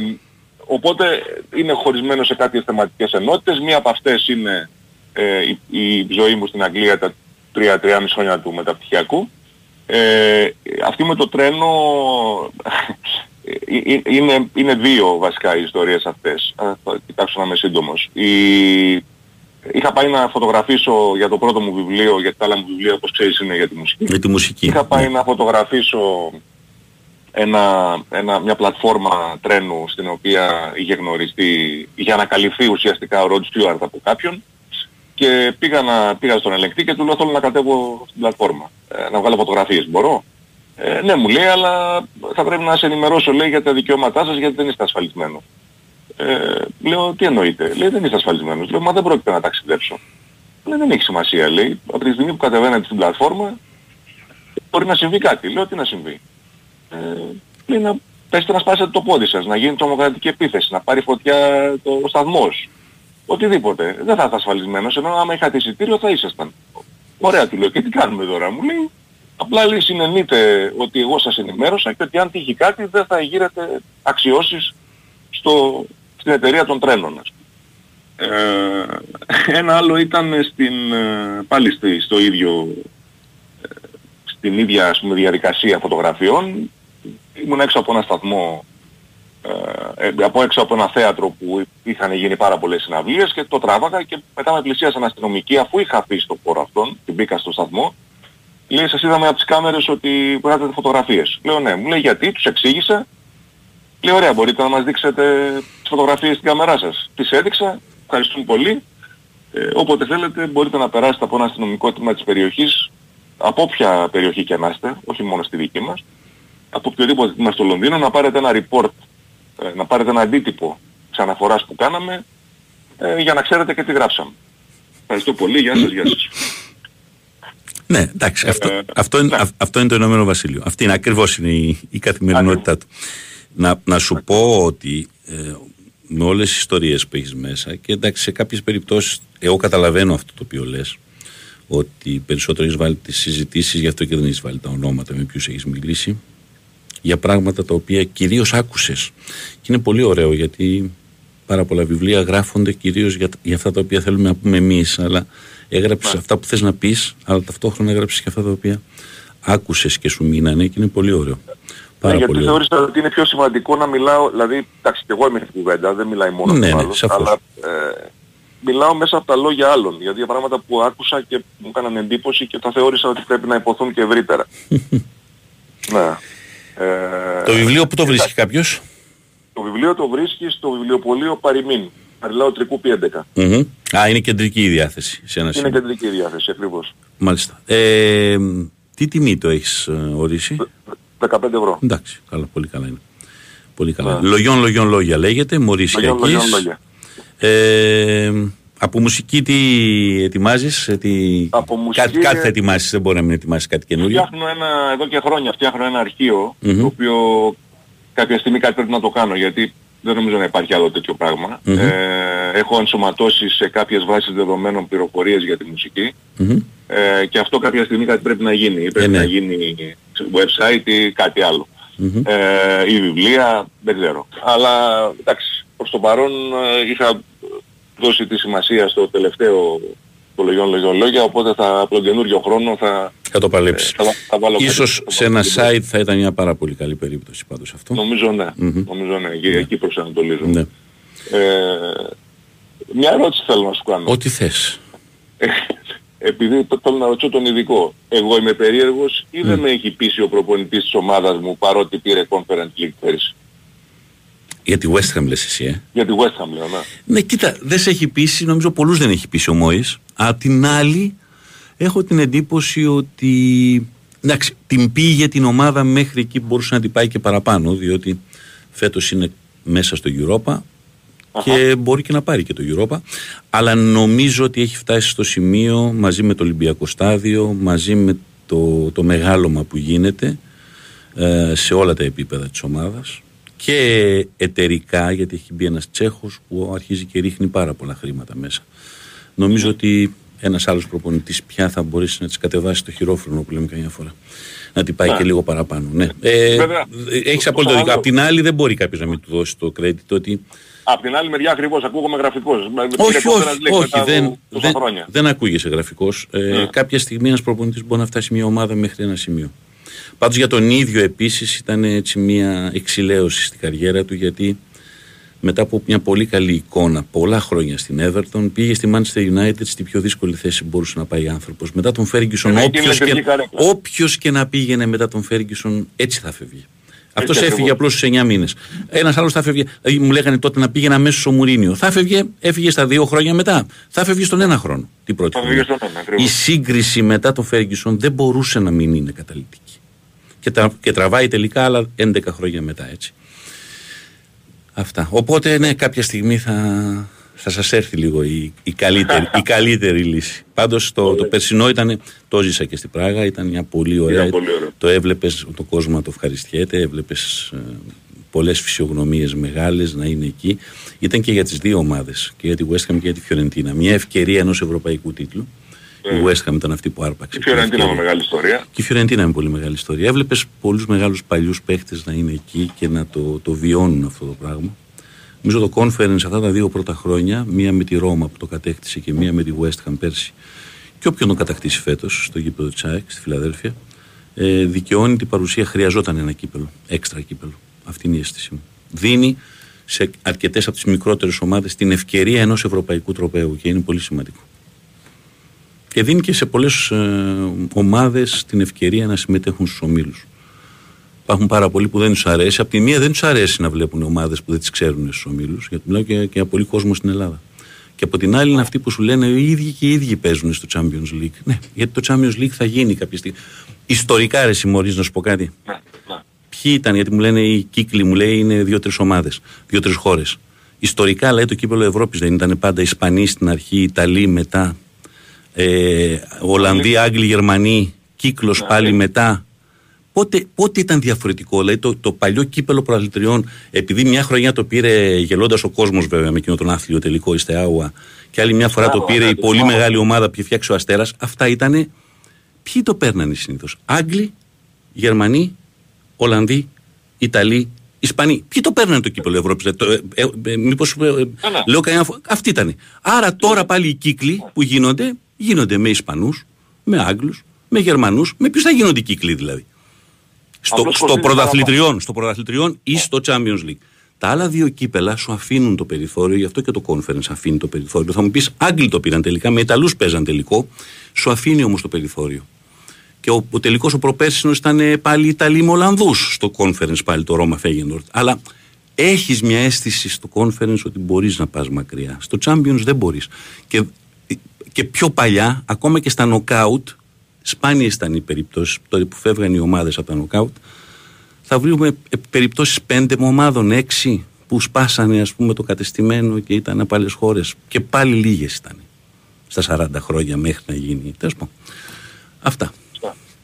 οπότε είναι χωρισμένος σε κάποιες θεματικές ενότητες. Μία από αυτές είναι ε, η, η ζωή μου στην Αγγλία τα 3-3,5 χρόνια του μεταπτυχιακού. Ε, αυτή με το τρένο ε, ε, είναι, είναι δύο βασικά οι ιστορίες αυτές. Α, Θα κοιτάξω να είμαι σύντομος. Η, είχα πάει να φωτογραφίσω για το πρώτο μου βιβλίο, γιατί τα άλλα μου βιβλία όπως ξέρεις είναι για τη μουσική. Με τη μουσική. Είχα πάει Ναι. να φωτογραφίσω ένα, ένα, μια πλατφόρμα τρένου στην οποία είχε γνωριστεί, είχε ανακαλυφθεί ουσιαστικά ο Ροντ Στιούαρτ από κάποιον και πήγα, να, πήγα στον ελεγκτή και του λέω θέλω να κατέβω στην πλατφόρμα, ε, να βγάλω φωτογραφίες. Μπορώ; Ε, ναι μου λέει αλλά θα πρέπει να σε ενημερώσω λέει για τα δικαιώματά σας γιατί δεν είστε ασφαλισμένος. Ε, λέω τι εννοείται. Λέει δεν είστε ασφαλισμένος. Λέω μα δεν πρόκειται να ταξιδέψω. Λέει δεν έχει σημασία λέει. Από τη στιγμή που κατεβαίνετε στην πλατφόρμα μπορεί να συμβεί κάτι. Λέω τι να συμβεί; Ε, λέει να πέστε να σπάσετε το πόδι σας, να γίνει τρομοκρατική επίθεση, να πάρει φωτιά το, ο σταθμός. Οτιδήποτε. Δεν θα είστε ασφαλισμένος, ενώ άμα είχατε εισιτήριο θα ήσασταν. Ωραία του λέω και τι κάνουμε τώρα. Μου λέει; Απλά λέει συνενείτε ότι εγώ σας ενημέρωσα και ότι αν τύχει κάτι δεν θα γύρετε αξιώσεις στο, στην εταιρεία των τρένων μας. Ε, ένα άλλο ήταν στην, ε, πάλι στη- στο ίδιο στην ίδια ας πούμε, διαδικασία φωτογραφιών. Ήμουν έξω από ένα σταθμό, ε, ε, από έξω από ένα θέατρο που είχαν γίνει πάρα πολλές συναυλίες και το τράβαγα και μετά με πλησίασαν αστυνομικοί αφού είχα αφήσει το χώρο αυτόν και μπήκα στο σταθμό. Λέει, σας είδαμε από τις κάμερες ότι βγάζετε φωτογραφίες. Λέω, ναι. Μου λέει, γιατί, τους εξήγησα. Λέει, ωραία, μπορείτε να μας δείξετε τις φωτογραφίες στην κάμερά σας. Τις έδειξα, ευχαριστούμε πολύ. Ε, όποτε θέλετε μπορείτε να περάσετε από ένα αστυνομικό τμήμα της περιοχής, από όποια περιοχή και να είστε, όχι μόνο στη δική μας, από οποιοδήποτε τμήμα στο Λονδίνο, να πάρετε ένα report, ε, να πάρετε ένα αντίτυπο της αναφοράς που κάναμε, ε, για να ξέρετε και τι γράψαμε. Ευχαριστώ πολύ, γεια σας, γεια σας. Ναι, εντάξει, αυτό, Ε, αυτό, είναι, ναι. αυ- αυτό είναι το Ηνωμένο Βασίλειο. Αυτή είναι ακριβώς είναι η, η καθημερινότητά του. Να, να σου πω ότι ε, με όλες τις ιστορίες που έχεις μέσα και εντάξει σε κάποιες περιπτώσεις εγώ καταλαβαίνω αυτό το οποίο λες ότι περισσότερο έχεις βάλει τις συζητήσεις γι' αυτό και δεν έχεις βάλει τα ονόματα με ποιους έχεις μιλήσει για πράγματα τα οποία κυρίως άκουσες και είναι πολύ ωραίο γιατί πάρα πολλά βιβλία γράφονται κυρίως για, για αυτά τα οποία θέλουμε να πούμε εμείς αλλά έγραψες Ναι. αυτά που θες να πεις αλλά ταυτόχρονα έγραψες και αυτά τα οποία άκουσες και σου μείνανε και είναι πολύ ωραίο πάρα Ναι, γιατί πολύ ωραίο. θεώρησα ότι είναι πιο σημαντικό να μιλάω, δηλαδή, εντάξει και εγώ είμαι στην κουβέντα, δεν μιλάει μόνο Ναι, του ναι, άλλου, σαφώς. αλλά ε, μιλάω μέσα από τα λόγια άλλων, γιατί για πράγματα που άκουσα και μου έκαναν εντύπωση και τα θεώρησα ότι πρέπει να υποθούν και ευρύτερα. ναι. Ε, το βιβλίο που το βρίσκει κάποιος; Το βιβλίο το βρίσκεις στο βιβλιοπωλείο Παριμήν, Αριλάου Τρικούπη 11. Μμμ. Α, είναι κεντρική η διάθεση σε ένα Είναι σημείο. κεντρική διάθεση ακριβώς. Μάλιστα. Ε, τι τιμή το έχεις ε, ορίσει; 15 ευρώ. Εντάξει, καλά, πολύ καλά είναι. Πολύ καλά. Ναι. Λογιών, λογιών, λόγια λέγεται, Λογιών, μορίσιακής. λογιών, λόγια. Ε, από μουσική τι ετοιμάζεις, ε, τι... Από μουσική, κάτι, κάτι ε, θα ετοιμάσεις, δεν μπορεί να μην ετοιμάσεις κάτι καινούριο. Φτιάχνω ένα, εδώ και χρόνια φτιάχνω ένα αρχείο, Μμμ. το οποίο κάποια στιγμή κάτι πρέπει να το κάνω, γιατί δεν νομίζω να υπάρχει άλλο τέτοιο πράγμα. Μμμ. Ε, έχω ενσωματώσει σε κάποιες βάσεις δεδομένων πληροφορίες για τη μουσική Μμμ. ε, και αυτό κάποια στιγμή κάτι πρέπει να γίνει. Ή πρέπει ναι. να γίνει σε website ή κάτι άλλο. Μμμ. Ε, ή βιβλία, δεν ξέρω. Αλλά εντάξει, προς το παρόν ε, είχα δώσει τη σημασία στο τελευταίο το λογιών λογιών λόγια, οπότε θα, από τον καινούριο χρόνο θα, Θα το παλέψεις. θα, θα βάλω Ίσως κάτι- σε ένα site θα ήταν μια πάρα πολύ καλή περίπτωση πάντως αυτό. Νομίζω ναι. Μμμ. Νομίζω ναι. Και εκεί προσανατολίζω. Ναι. Ε, μια ερώτηση θέλω να σου κάνω. Ό,τι θες. Ε, Επειδή το- θέλω να ρωτήσω τον ειδικό. Εγώ είμαι περίεργος ή δεν με έχει πείσει ο προπονητής της ομάδας μου παρότι πήρε Conference League πέρυσι; Για τη West Ham λες εσύ, ε; Για τη West Ham λέω, ναι. Ναι, κοίτα, δεν σε έχει πείσει, νομίζω πολλούς δεν έχει πείσει ο Μόης. Απ' την άλλη, έχω την εντύπωση ότι εντάξει, την πήγε την ομάδα μέχρι εκεί που μπορούσε να την πάει και παραπάνω, διότι φέτος είναι μέσα στο Europa και μπορεί και να πάρει και το Europa. Αλλά νομίζω ότι έχει φτάσει στο σημείο μαζί με το Ολυμπιακό Στάδιο, μαζί με το, το μεγάλωμα που γίνεται ε, σε όλα τα επίπεδα της ομάδας και εταιρικά γιατί έχει μπει ένας Τσέχος που αρχίζει και ρίχνει πάρα πολλά χρήματα μέσα. Νομίζω ότι ένας άλλος προπονητής πια θα μπορέσει να τις κατεβάσει το χειρόφρονο που λέμε καμιά φορά. Να την πάει Ναι. και λίγο παραπάνω. Ναι. Ε, Βέβαια, έχεις το- απόλυτο το δίκιο. άλλο- Απ' την άλλη δεν μπορεί κάποιος να μην του δώσει το credit ότι Απ' την άλλη μεριά ακριβώς ακούγομαι γραφικός. Με- με όχι, πήρε όχι, Conference League όχι, μετά από δεν, τόσα δεν, χρόνια. δεν ακούγεσαι γραφικός. Ε, Ναι. Κάποια στιγμή ένας προπονητής μπορεί να φτάσει μια ομάδα μέχρι ένα σημείο. Πάντως για τον ίδιο επίσης ήταν έτσι μια εξηλαίωση στην καριέρα του γιατί μετά από μια πολύ καλή εικόνα πολλά χρόνια στην Everton πήγε στη Manchester United στη πιο δύσκολη θέση που μπορούσε να πάει άνθρωπος. Μετά τον Ferguson, Ναι, όποιος εκείνη και, η καρέκλα. όποιος και να πήγαινε μετά τον Ferguson έτσι θα φεύγει. Αυτός έφυγε ακριβώς. απλώς στου 9 μήνες. Ένας άλλος θα έφευγε. Δηλαδή μου λέγανε τότε να πήγαινε αμέσως ο Μουρίνιο. Θα έφευγε, έφυγε στα δύο χρόνια μετά. Θα έφευγε στον ένα χρόνο την πρώτη Θα χρονιά. έφευγε στον ένα, ακριβώς. Η σύγκριση μετά τον Φέργκισον δεν μπορούσε να μην είναι καταλητική. Και, τρα- και τραβάει τελικά άλλα 11 χρόνια μετά έτσι. Αυτά. Οπότε ναι, κάποια στιγμή θα, θα σας έρθει λίγο η, η, καλύτερη, η καλύτερη λύση. Πάντως το, το περσινό ήταν, το ζήσα και στην Πράγα, ήταν μια πολύ ωραία. Ήταν πολύ ωραίο. Το έβλεπες, το κόσμο να το ευχαριστιέται, έβλεπες ε, πολλές φυσιογνωμίες μεγάλες να είναι εκεί. Ήταν και για τις δύο ομάδες, και για τη West Ham και για τη Φιωρεντίνα. Μια ευκαιρία ενός ευρωπαϊκού τίτλου. Η West Ham ήταν αυτή που άρπαξε. Η την Φιωρεντίνα με ευκαιρία. μεγάλη ιστορία. Και η Φιωρεντίνα είναι πολύ μεγάλη ιστορία. Έβλεπες πολλούς μεγάλους παλιούς παίχτες να είναι εκεί και να το, το βιώνουν αυτό το πράγμα. Νομίζω το conference αυτά τα δύο πρώτα χρόνια, μία με τη Ρώμα που το κατέκτησε και μία με τη West Ham πέρσι, και όποιον το κατακτήσει φέτος στο γήπεδο της ΑΕΚ στη Φιλαδέλφια, ε, δικαιώνει την παρουσία. Χρειαζόταν ένα κύπελο, έξτρα κύπελο. Αυτή είναι η αίσθηση μου. Δίνει σε αρκετές από τις μικρότερες ομάδες την ευκαιρία ενός ευρωπαϊκού τροπέου και είναι πολύ σημαντικό. Και δίνει και σε πολλές ε, ομάδες την ευκαιρία να συμμετέχουν στους ομίλους. Υπάρχουν πάρα πολλοί που δεν τους αρέσει. Απ' τη μία δεν τους αρέσει να βλέπουν ομάδες που δεν τις ξέρουν στους ομίλους, γιατί μιλάω και, και για πολύ κόσμο στην Ελλάδα. Και από την άλλη είναι αυτοί που σου λένε οι ίδιοι και οι ίδιοι παίζουν στο Champions League. Ναι, γιατί το Champions League θα γίνει κάποια στιγμή. Ιστορικά, ρε Συμμορής, να σου πω κάτι. Ναι, ναι. Ποιοι ήταν, γιατί μου λένε οι κύκλοι, μου λέει είναι δύο-τρεις ομάδες, δύο-τρεις χώρες. Ιστορικά, λέει το κύπελο Ευρώπης δεν ήταν πάντα Ισπανοί στην αρχή, Ιταλοί μετά, ε, Ολλανδοί, Άγγλοι, Γερμανοί, κύκλος πάλι μετά. Πότε, πότε ήταν διαφορετικό, δηλαδή το, το παλιό κύπελο προαθλητριών, επειδή μια χρονιά το πήρε γελώντας ο κόσμος βέβαια με εκείνο τον άθλιο τελικό η Στεάουα, και άλλη μια φορά το Μπράβο, πήρε ναι, η το πολύ θυμάμαι. μεγάλη ομάδα που είχε φτιάξει ο Αστέρας. Αυτά ήταν. Ποιοι το παίρνανε συνήθως, Άγγλοι, Γερμανοί, Ολλανδοί, Ιταλοί, Ισπανοί. Ποιοι το παίρνανε το κύπελο Ευρώπης. Ε, ε, ε, Μήπως. Καλά. λέω κανένα. φο- Αυτοί ήταν. Άρα τώρα πάλι οι κύκλοι που γίνονται, γίνονται με Ισπανούς, με Άγγλους, με Γερμανούς. Με ποιους θα γίνονται οι κύκλοι δηλαδή. Στο, Απλώς στο κοστίζει πρωταθλητριών, στο πρωταθλητριών ή στο Champions League. Τα άλλα δύο κύπελα σου αφήνουν το περιθώριο, γι' αυτό και το conference αφήνει το περιθώριο. Θα μου πεις, Άγγλοι το πήραν τελικά, με Ιταλούς παίζαν τελικό. Σου αφήνει όμως το περιθώριο. Και ο, ο τελικός ο προπέρσινος ήταν ε, πάλι Ιταλοί με Ολλανδούς στο conference πάλι το Ρώμα Φέγενορτ. Αλλά έχεις μια αίσθηση στο conference ότι μπορείς να πας μακριά. Στο Champions δεν μπορείς. Και, και πιο παλιά, ακόμα και στα knockout, σπάνιε ήταν οι περιπτώσεις τότε που φεύγαν οι ομάδες από τα knockout. Θα βρούμε περιπτώσεις πέντε ομάδων, έξι που σπάσανε ας πούμε το κατεστημένο και ήταν από άλλες χώρες. Και πάλι λίγες ήταν. Στα 40 χρόνια μέχρι να γίνει. Τέλος πάντων. Αυτά.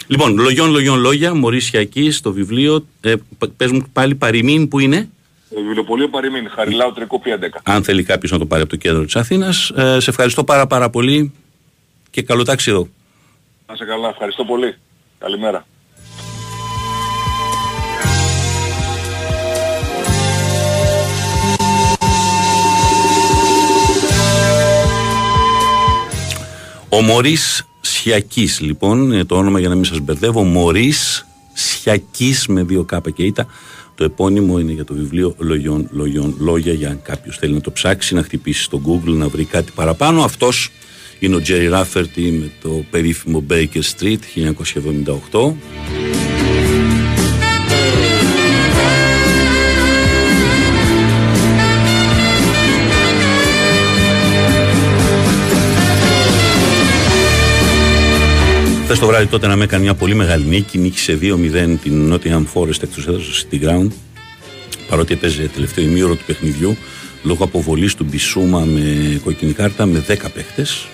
Λοιπόν, λογιών, λογιών, λόγια, Μωρίσιακή στο βιβλίο. Ε, π- πες μου πάλι παροιμήν που είναι. Το βιβλιοπωλείο Παριμήν, Χαριλάου Τρικόπη 11. Αν θέλει κάποιος να το πάρει από το κέντρο της Αθήνας. Ε, σε ευχαριστώ πάρα πάρα πολύ και καλό ταξίδι. Να σε καλά, ευχαριστώ πολύ. Καλημέρα. Ο Μωρή Σιακής, λοιπόν, είναι το όνομα για να μην σας μπερδεύω. Μωρή Σιακής με δύο κάπα και ήττα. Το επώνυμο είναι για το βιβλίο Λογιών, Λογιών, Λόγια. Για αν κάποιος θέλει να το ψάξει, να χτυπήσει στο Google, να βρει κάτι παραπάνω. Αυτός είναι ο Τζέρι Ράφερτη με το περίφημο Baker Street 1978. Χθες το βράδυ τότε να με έκανε μια πολύ μεγάλη νίκη. Νίκησε 2-0 την Nottingham Forest εκτός έδρας στο City Ground. Παρότι έπαιζε τελευταίο ημίωρο του παιχνιδιού. λόγω αποβολής του Μπισούμα με κόκκινη κάρτα με 10 παίχτες.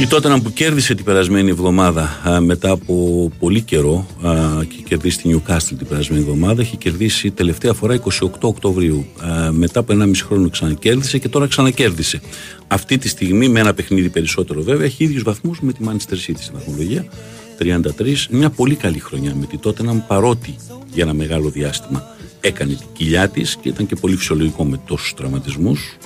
Η Τότεναμ που κέρδισε την περασμένη εβδομάδα α, μετά από πολύ καιρό α, και κερδίσει την Newcastle την περασμένη εβδομάδα έχει κερδίσει τελευταία φορά 28 Οκτωβρίου. Α, μετά από 1,5 χρόνο ξανακέρδισε και τώρα ξανακέρδισε. Αυτή τη στιγμή με ένα παιχνίδι περισσότερο βέβαια έχει ίδιους βαθμούς με τη Manchester City στην βαθμολογία. 33, μια πολύ καλή χρονιά με τη Tottenham παρότι για ένα μεγάλο διάστημα έκανε την κοιλιά της και ήταν και πολύ φυσιολογικό με τόσους τραυματισμούς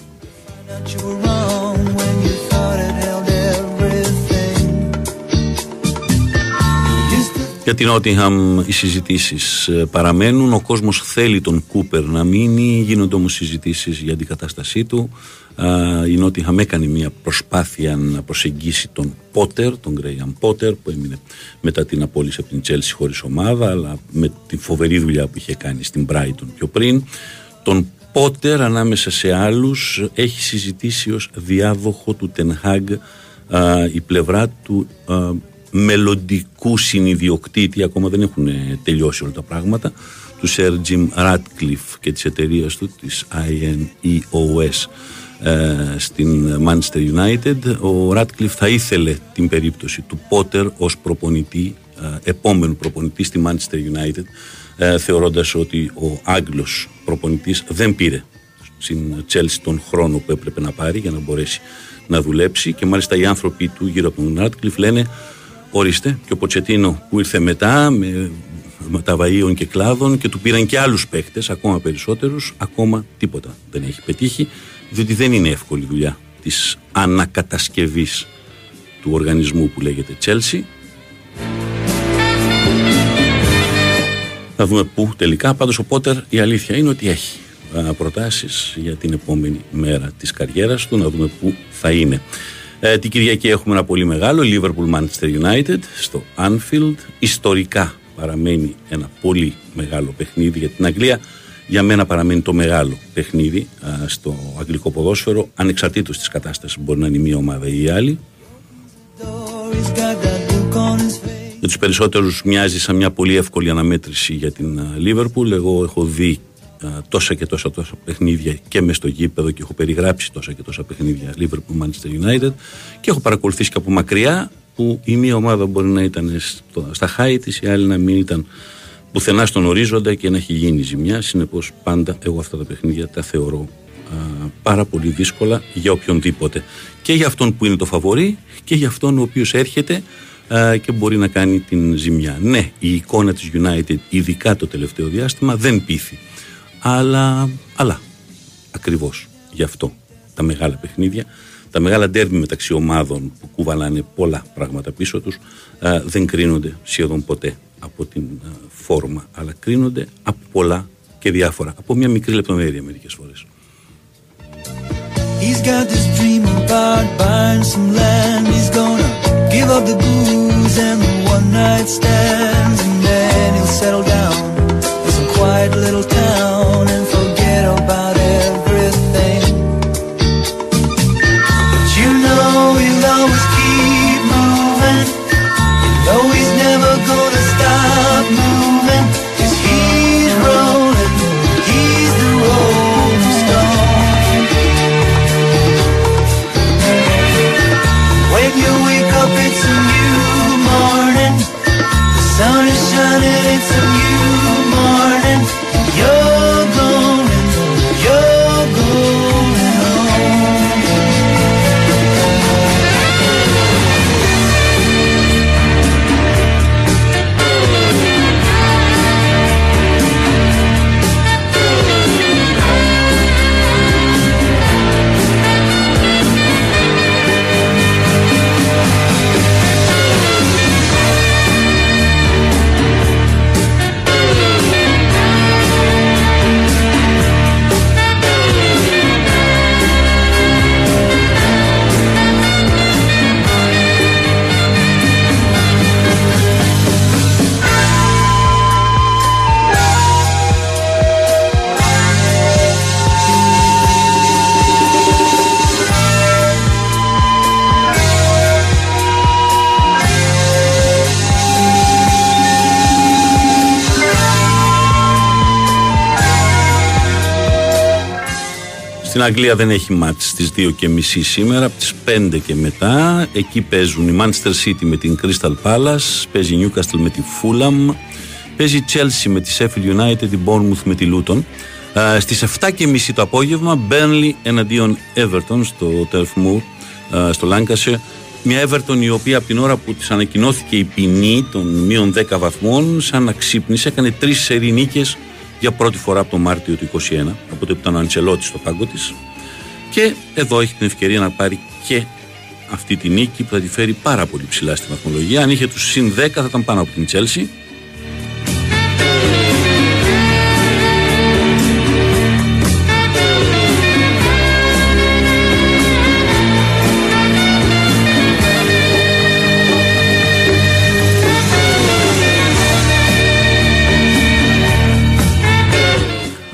Για την Νότιχαμ οι συζητήσεις παραμένουν. Ο κόσμος θέλει τον Κούπερ να μείνει. Γίνονται όμως συζητήσεις για την κατάστασή του. Α, Η Νότιχαμ έκανε μια προσπάθεια να προσεγγίσει τον Πότερ, τον Γκρέιαμ Πότερ, που έμεινε μετά την απόλυση από την Τσέλση χωρίς ομάδα, αλλά με τη φοβερή δουλειά που είχε κάνει στην Brighton πιο πριν. Τον Πότερ ανάμεσα σε άλλους έχει συζητήσει ως διάδοχο του Τενχάγκ η πλευρά του α, μελλοντικούς συνειδιοκτήτη ακόμα δεν έχουν ε, τελειώσει όλα τα πράγματα τους Sir Jim Radcliffe και της εταιρεία του της INEOS ε, στην Manchester United. Ο Radcliffe θα ήθελε την περίπτωση του Potter ως προπονητή ε, επόμενου προπονητή στη Manchester United ε, θεωρώντας ότι ο Άγγλος προπονητής δεν πήρε στην Chelsea τον χρόνο που έπρεπε να πάρει για να μπορέσει να δουλέψει. Και μάλιστα οι άνθρωποι του γύρω από τον Radcliffe λένε ορίστε και ο Ποτσετίνο που ήρθε μετά με μεταβαΐων και κλάδων και του πήραν και άλλους παίχτες ακόμα περισσότερους ακόμα τίποτα δεν έχει πετύχει διότι δεν είναι εύκολη δουλειά της ανακατασκευής του οργανισμού που λέγεται Chelsea Θα δούμε πού τελικά. Πάντως ο Πότερ η αλήθεια είναι ότι έχει α, προτάσεις για την επόμενη μέρα της καριέρας του. Να δούμε πού θα είναι. Ε, την Κυριακή έχουμε ένα πολύ μεγάλο Liverpool Manchester United στο Anfield. Ιστορικά παραμένει ένα πολύ μεγάλο παιχνίδι για την Αγγλία. Για μένα παραμένει το μεγάλο παιχνίδι α, στο αγγλικό ποδόσφαιρο ανεξαρτήτως της κατάστασης μπορεί να είναι η μία ομάδα ή η άλλη. Για τους περισσότερους μοιάζει σαν μια πολύ εύκολη αναμέτρηση για την Λίβερπουλ. Εγώ έχω δει α, τόσα και τόσα, τόσα παιχνίδια και μες στο γήπεδο και έχω περιγράψει τόσα και τόσα παιχνίδια Liverpool Manchester United και έχω παρακολουθήσει και από μακριά που η μία ομάδα μπορεί να ήταν στο, στα χάη της, η άλλη να μην ήταν πουθενά στον ορίζοντα και να έχει γίνει ζημιά. Συνεπώς, πάντα εγώ αυτά τα παιχνίδια τα θεωρώ α, πάρα πολύ δύσκολα για οποιονδήποτε. Και για αυτόν που είναι το φαβορή και για αυτόν ο οποίος έρχεται α, και μπορεί να κάνει την ζημιά. Ναι, η εικόνα της United, ειδικά το τελευταίο διάστημα, δεν πείθει. Αλλά, αλλά ακριβώς γι' αυτό τα μεγάλα παιχνίδια, τα μεγάλα ντέρμπι μεταξύ ομάδων που κουβαλάνε πολλά πράγματα πίσω τους α, δεν κρίνονται σχεδόν ποτέ από την α, φόρμα, αλλά κρίνονται από πολλά και διάφορα, από μια μικρή λεπτομέρεια μερικές φορές. He's got this dream about buying some land. He's gonna give up the booze and the one night stands, and then he'll settle down in some quiet little town to you. Στην Αγγλία δεν έχει μάτς στις 2 και μισή σήμερα, από τις 5 και μετά. Εκεί παίζουν η Manchester City με την Crystal Palace, παίζει η Newcastle με τη Fulham, παίζει η Chelsea με τη Sheffield United, η Bournemouth με τη Luton. Ε, στις 7 και μισή το απόγευμα, Burnley εναντίον Everton στο Turf Moor, ε, στο Lancashire. Μια Everton η οποία από την ώρα που της ανακοινώθηκε η ποινή των μείων 10 βαθμών, σαν να ξύπνησε, έκανε τρεις σερή νίκες για πρώτη φορά από το Μάρτιο του 2021, από το που ήταν ο Αντσελότη στο πάγκο της. Και εδώ έχει την ευκαιρία να πάρει και αυτή τη νίκη που θα τη φέρει πάρα πολύ ψηλά στη βαθμολογία. Αν είχε τους συν 10 θα ήταν πάνω από την Τσέλση.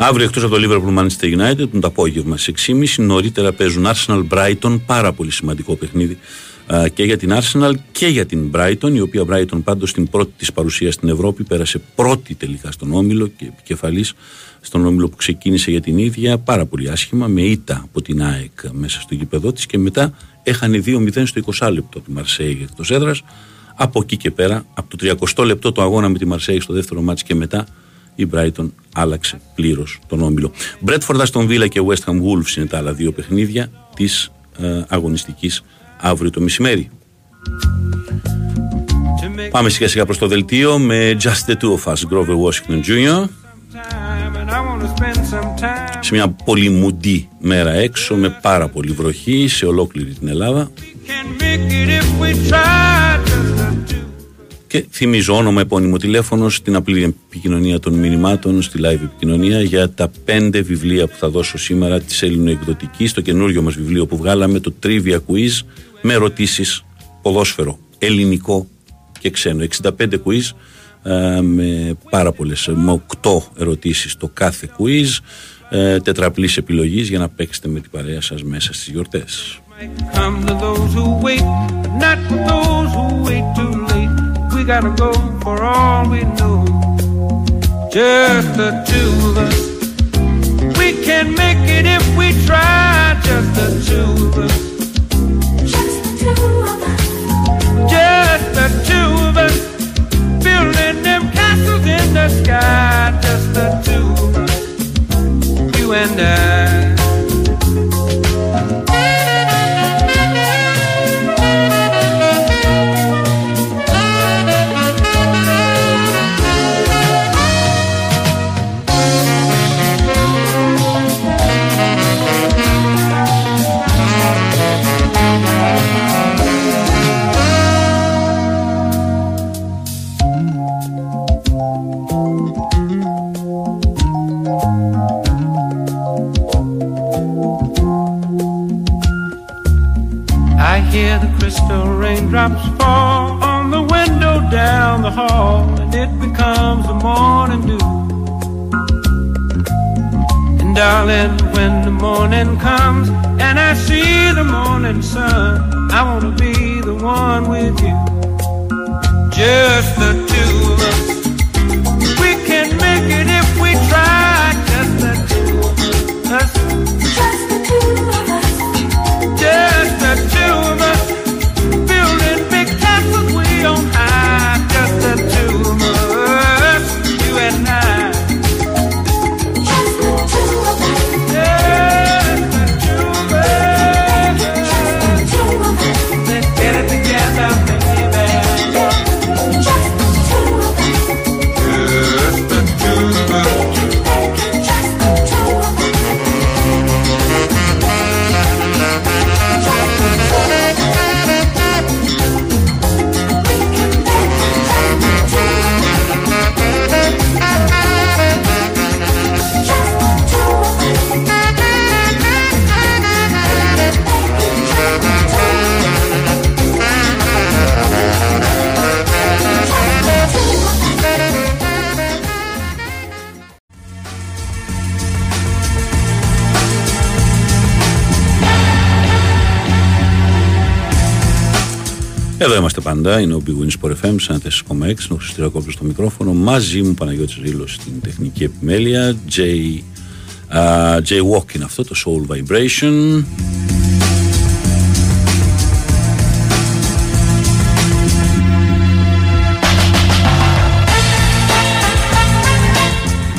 Αύριο εκτός από το Liverpool Manchester United, το απόγευμα σε 6.30 νωρίτερα παίζουν Arsenal Brighton. Πάρα πολύ σημαντικό παιχνίδι και για την Arsenal και για την Brighton, η οποία Brighton πάντως στην πρώτη της παρουσία στην Ευρώπη πέρασε πρώτη τελικά στον Όμιλο και επικεφαλής στον Όμιλο που ξεκίνησε για την ίδια πάρα πολύ άσχημα με ήττα από την ΑΕΚ μέσα στο γήπεδο της και μετά έχανε 2-0 στο 20 λεπτό τη Μαρσέη εκτός έδρας. Από εκεί και πέρα, από το 30 λεπτό το αγώνα με τη Μαρσέη στο δεύτερο μάτς και μετά η Brighton άλλαξε πλήρως τον όμιλο. Μπρέτφορντ Aston Villa και West Ham Wolves είναι τα άλλα δύο παιχνίδια της ε, αγωνιστικής αύριο το μεσημέρι. Πάμε σιγά σιγά προς το δελτίο με Just the Two of Us, Grover Washington Jr. Σε μια πολύ μουντή μέρα έξω με πάρα πολύ βροχή σε ολόκληρη την Ελλάδα. Και θυμίζω όνομα, επώνυμο τηλέφωνο στην απλή επικοινωνία των μηνυμάτων, στη live επικοινωνία για τα πέντε βιβλία που θα δώσω σήμερα της Ελληνοεκδοτικής, στο καινούριο μας βιβλίο που βγάλαμε, το Trivia Quiz, με ερωτήσεις ποδόσφαιρο, ελληνικό και ξένο. 65 quiz ε, με πάρα πολλές, με 8 ερωτήσεις το κάθε quiz, ε, τετραπλής επιλογής για να παίξετε με την παρέα σας μέσα στις γιορτές. Gotta go for all we know. Just the two of us. We can make it if we try. Just the two είμαστε πάντα, είναι ο Big Wins Sport FM, σαν 4,6, είναι ο Χριστηρακόπουλος στο μικρόφωνο, μαζί μου Παναγιώτης Ρήλος στην τεχνική επιμέλεια, J Α, Jaywalk είναι αυτό, το Soul Vibration.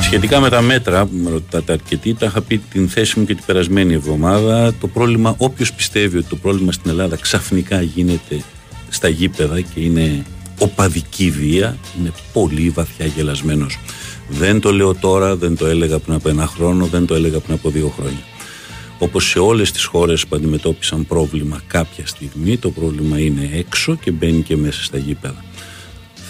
Σχετικά με τα μέτρα, με ρωτάτε αρκετοί, τα είχα πει την θέση μου και την περασμένη εβδομάδα. Το πρόβλημα, όποιος πιστεύει ότι το πρόβλημα στην Ελλάδα ξαφνικά γίνεται στα γήπεδα και είναι οπαδική βία, είναι πολύ βαθιά γελασμένος. Δεν το λέω τώρα, δεν το έλεγα πριν από ένα χρόνο, δεν το έλεγα πριν από δύο χρόνια. Όπως σε όλες τις χώρες που αντιμετώπισαν πρόβλημα κάποια στιγμή, το πρόβλημα είναι έξω και μπαίνει και μέσα στα γήπεδα.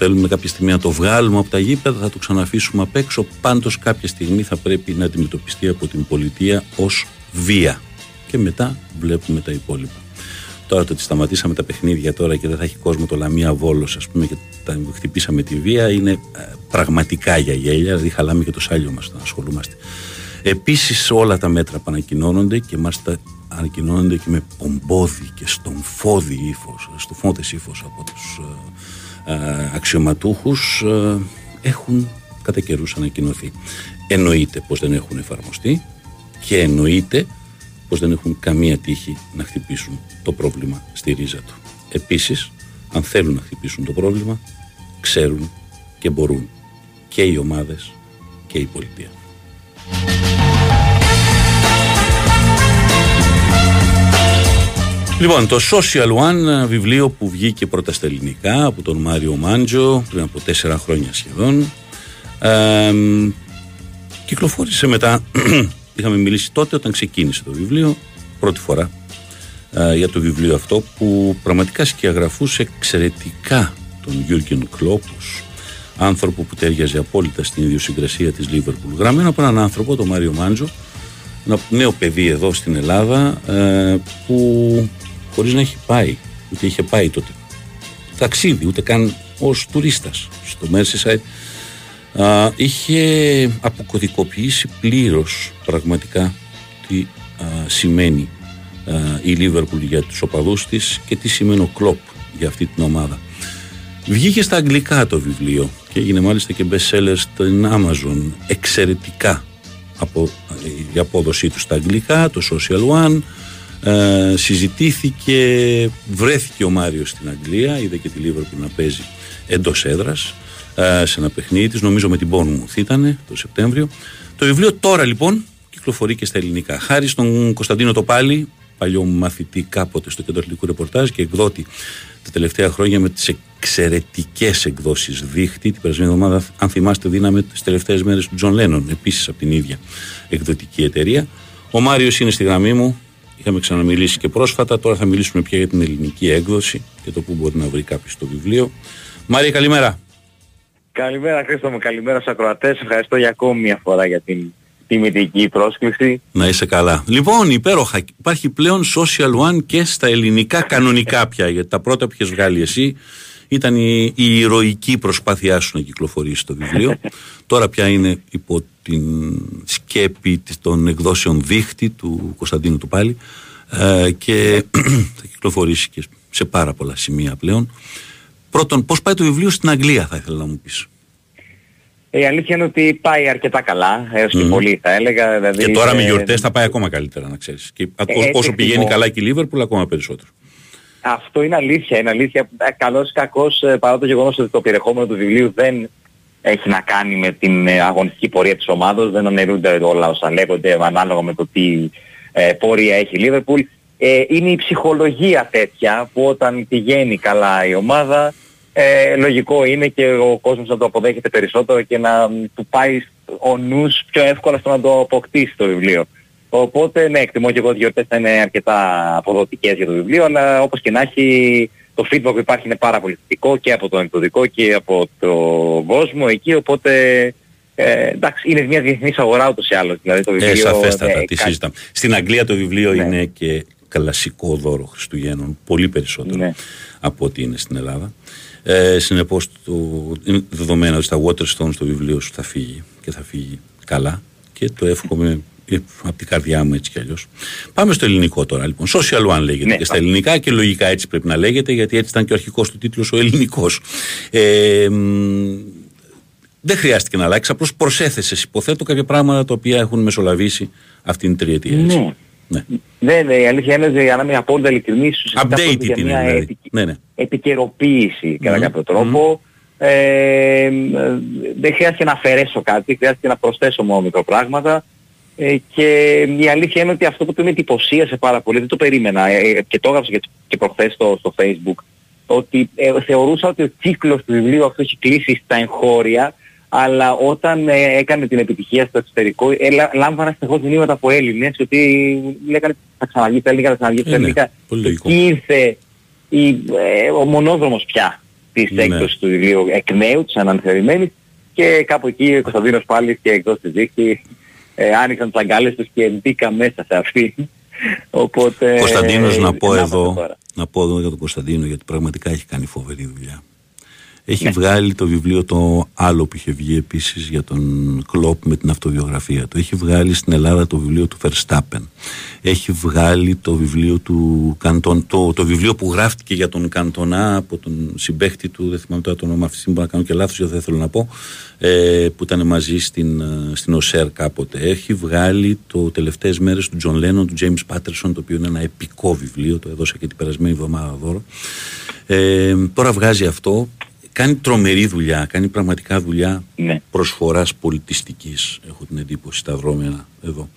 Θέλουμε κάποια στιγμή να το βγάλουμε από τα γήπεδα, θα το ξαναφήσουμε απ' έξω. Πάντως κάποια στιγμή θα πρέπει να αντιμετωπιστεί από την πολιτεία ως βία. Και μετά βλέπουμε τα υπόλοιπα. Τώρα το ότι σταματήσαμε τα παιχνίδια τώρα και δεν θα έχει κόσμο το Λαμία Βόλος, ας πούμε, και τα χτυπήσαμε τη βία, είναι ε, πραγματικά για γέλια. Δηλαδή, χαλάμε και το σάλιο μας να ασχολούμαστε. Επίσης, όλα τα μέτρα που ανακοινώνονται και μάλιστα ανακοινώνονται και με πομπόδι και στον φόδι ύφος, στο φώτες ύφος από τους ε, ε, αξιωματούχους, ε, έχουν κατά καιρούς ανακοινωθεί. Εννοείται πως δεν έχουν εφαρμοστεί και εννοείται πως δεν έχουν καμία τύχη να χτυπήσουν το πρόβλημα στη ρίζα του. Επίσης, αν θέλουν να χτυπήσουν το πρόβλημα, ξέρουν και μπορούν και οι ομάδες και η πολιτεία. Λοιπόν, το Social One, βιβλίο που βγήκε πρώτα στα ελληνικά από τον Μάριο Μάντζο πριν από τέσσερα χρόνια σχεδόν. Ε, κυκλοφόρησε μετά Είχαμε μιλήσει τότε όταν ξεκίνησε το βιβλίο, πρώτη φορά, ε, για το βιβλίο αυτό που πραγματικά σκιαγραφούσε εξαιρετικά τον Γιούργεν Κλόπους, άνθρωπο που τέριαζε απόλυτα στην ιδιοσυγκρασία της Λίβερπουλ. Γραμμένο από έναν άνθρωπο, τον Μάριο Μάντζο, ένα νέο παιδί εδώ στην Ελλάδα, ε, που χωρίς να έχει πάει, ούτε είχε πάει τότε, ταξίδι, ούτε καν ως τουρίστας στο Merseyside, α, είχε αποκωδικοποιήσει πλήρως πραγματικά τι α, σημαίνει α, η Λίβερπουλ για τους οπαδούς της και τι σημαίνει ο Κλόπ για αυτή την ομάδα. Βγήκε στα αγγλικά το βιβλίο και έγινε μάλιστα και best seller στην Amazon εξαιρετικά από η απόδοσή του στα αγγλικά, το Social One, ε, συζητήθηκε, βρέθηκε ο Μάριος στην Αγγλία, είδε και τη Λίβερπουλ να παίζει εντός έδρας ε, σε ένα παιχνίδι της, νομίζω με την Μπόρνμουθ ήταν το Σεπτέμβριο. Το βιβλίο τώρα λοιπόν κυκλοφορεί και στα ελληνικά. Χάρη στον Κωνσταντίνο Τοπάλη, παλιό μου μαθητή κάποτε στο κέντρο αθλητικού ρεπορτάζ και εκδότη τα τελευταία χρόνια με τις εξαιρετικές εκδόσεις δίχτυ. Την περασμένη εβδομάδα, αν θυμάστε, δίναμε τις τελευταίες μέρες του Τζον Λένον, επίσης από την ίδια εκδοτική εταιρεία. Ο Μάριος είναι στη γραμμή μου. Είχαμε ξαναμιλήσει και πρόσφατα. Τώρα θα μιλήσουμε πια για την ελληνική έκδοση και το που μπορεί να βρει κάποιος το βιβλίο. Μάρια, καλημέρα. Καλημέρα Χρήστο μου, καλημέρα στους ακροατές. Ευχαριστώ για ακόμη μια φορά για την τιμητική πρόσκληση. Να είσαι καλά. Λοιπόν, υπέροχα. Υπάρχει πλέον Social One και στα ελληνικά κανονικά πια. Γιατί τα πρώτα που είχες βγάλει εσύ ήταν η, η ηρωική προσπάθειά σου να κυκλοφορήσει το βιβλίο. Τώρα πια είναι υπό την σκέπη των εκδόσεων δίχτυ του Κωνσταντίνου του πάλι ε, και θα κυκλοφορήσει και σε πάρα πολλά σημεία πλέον. Πρώτον, πώς πάει το βιβλίο στην Αγγλία, θα ήθελα να μου πεις. Η αλήθεια είναι ότι πάει αρκετά καλά, έως και πολύ θα έλεγα. Δηλαδή, και τώρα με ε, γιορτές θα πάει ακόμα καλύτερα, να ξέρεις. Και Ε, όσο πηγαίνει λοιπόν. καλά και η Λίβερπουλ, ακόμα περισσότερο. Αυτό είναι αλήθεια. Είναι αλήθεια. Ε, Καλώς ή κακώς ε, παρά το γεγονός ότι το περιεχόμενο του βιβλίου δεν έχει να κάνει με την ε, αγωνιστική πορεία της ομάδος. Δεν αναιρούνται όλα όσα λέγονται ανάλογα με το τι ε, πορεία έχει η Λίβερπουλ. Ε, είναι η ψυχολογία τέτοια που όταν πηγαίνει καλά η ομάδα ε, λογικό είναι και ο κόσμος να το αποδέχεται περισσότερο και να μ, του πάει ο νους πιο εύκολα στο να το αποκτήσει το βιβλίο. Οπότε ναι, εκτιμώ και εγώ ότι οι γιορτές θα είναι αρκετά αποδοτικές για το βιβλίο, αλλά όπως και να έχει το feedback που υπάρχει είναι πάρα πολύ θετικό και από τον εκδοτικό και από τον κόσμο εκεί, οπότε ε, εντάξει, είναι μια διεθνής αγορά ούτως ή άλλως. Δηλαδή το βιβλίο, Ε, σαφέστατα, ναι, τι κα- συζητάμε. Στην Αγγλία το βιβλίο Ναι. είναι και κλασικό δώρο Χριστουγέννων, πολύ περισσότερο Ναι. από ό,τι είναι στην Ελλάδα. Ε, Συνεπώς, είναι δεδομένο ότι στα Waterstones το βιβλίο σου θα φύγει και θα φύγει καλά και το εύχομαι ε, από την καρδιά μου έτσι κι αλλιώς. Πάμε στο ελληνικό τώρα λοιπόν. Social One λέγεται Ναι, και στα πάμε. ελληνικά και λογικά έτσι πρέπει να λέγεται γιατί έτσι ήταν και ο αρχικός του τίτλος ο ελληνικός. Ε, μ, Δεν χρειάστηκε να αλλάξει, απλώς προσέθεσες, υποθέτω, κάποια πράγματα τα οποία έχουν μεσολαβήσει αυτήν την τριετία. έτσι. Ναι. Ναι. Ναι, ναι, η αλήθεια είναι ότι για να είμαι απόλυτα ειλικρινής, ουσιαστικά πρόκειται Updated για είναι μια δηλαδή. επικ- Ναι, ναι. επικαιροποίηση κατά Μμμ. κάποιο τρόπο. Ε, ε, δεν χρειάζεται να αφαιρέσω κάτι, χρειάζεται να προσθέσω μόνο μικροπράγματα. Ε, και η αλήθεια είναι ότι αυτό που με εντυπωσίασε πάρα πολύ, δεν το περίμενα ε, και το έγραψα και, και προχθές στο, στο facebook, ότι ε, θεωρούσα ότι ο κύκλος του βιβλίου αυτό έχει κλείσει στα εγχώρια, αλλά όταν ε, έκανε την επιτυχία στο εξωτερικό, ε, λά- λάμβανα συνεχώς μηνύματα από Έλληνες, ότι λέγανε θα ξαναβγεί στα ελληνικά, θα ξαναβγεί στα Ε, ναι, ελληνικά. πολύ λογικό. Εκεί ήρθε η, ε, ο μονόδρομος πια της Ναι. έκδοσης του βιβλίου εκ νέου, της αναθεωρημένης και κάπου εκεί ο Κωνσταντίνος πάλι και εκτός της δίκτυ ε, άνοιξαν τις αγκάλες τους και μπήκα μέσα σε αυτή. Οπότε... Κωνσταντίνος να πω να εδώ, είμαστε τώρα. να πω εδώ για τον Κωνσταντίνο γιατί πραγματικά έχει κάνει φοβερή δουλειά. Έχει Ναι. βγάλει το βιβλίο το άλλο που είχε βγει επίσης για τον Κλόπ με την αυτοβιογραφία του. Έχει βγάλει στην Ελλάδα το βιβλίο του Verstappen. Έχει βγάλει το βιβλίο του Καντον, το, το βιβλίο που γράφτηκε για τον Καντονά από τον συμπέχτη του, δεν θυμάμαι τώρα το όνομα αυτή τη στιγμή, μπορώ να κάνω και λάθος, γιατί δεν θέλω να πω, ε, που ήταν μαζί στην, ε, στην ΟΣΕΡ κάποτε. Έχει βγάλει το τελευταίες μέρες του Τζον Λένον, του James Patterson, το οποίο είναι ένα επικό βιβλίο, το έδωσα και την περασμένη εβδομάδα δώρο. Ε, τώρα βγάζει αυτό, κάνει τρομερή δουλειά, κάνει πραγματικά δουλειά Ναι. προσφοράς πολιτιστικής, έχω την εντύπωση, στα δρώμενα εδώ,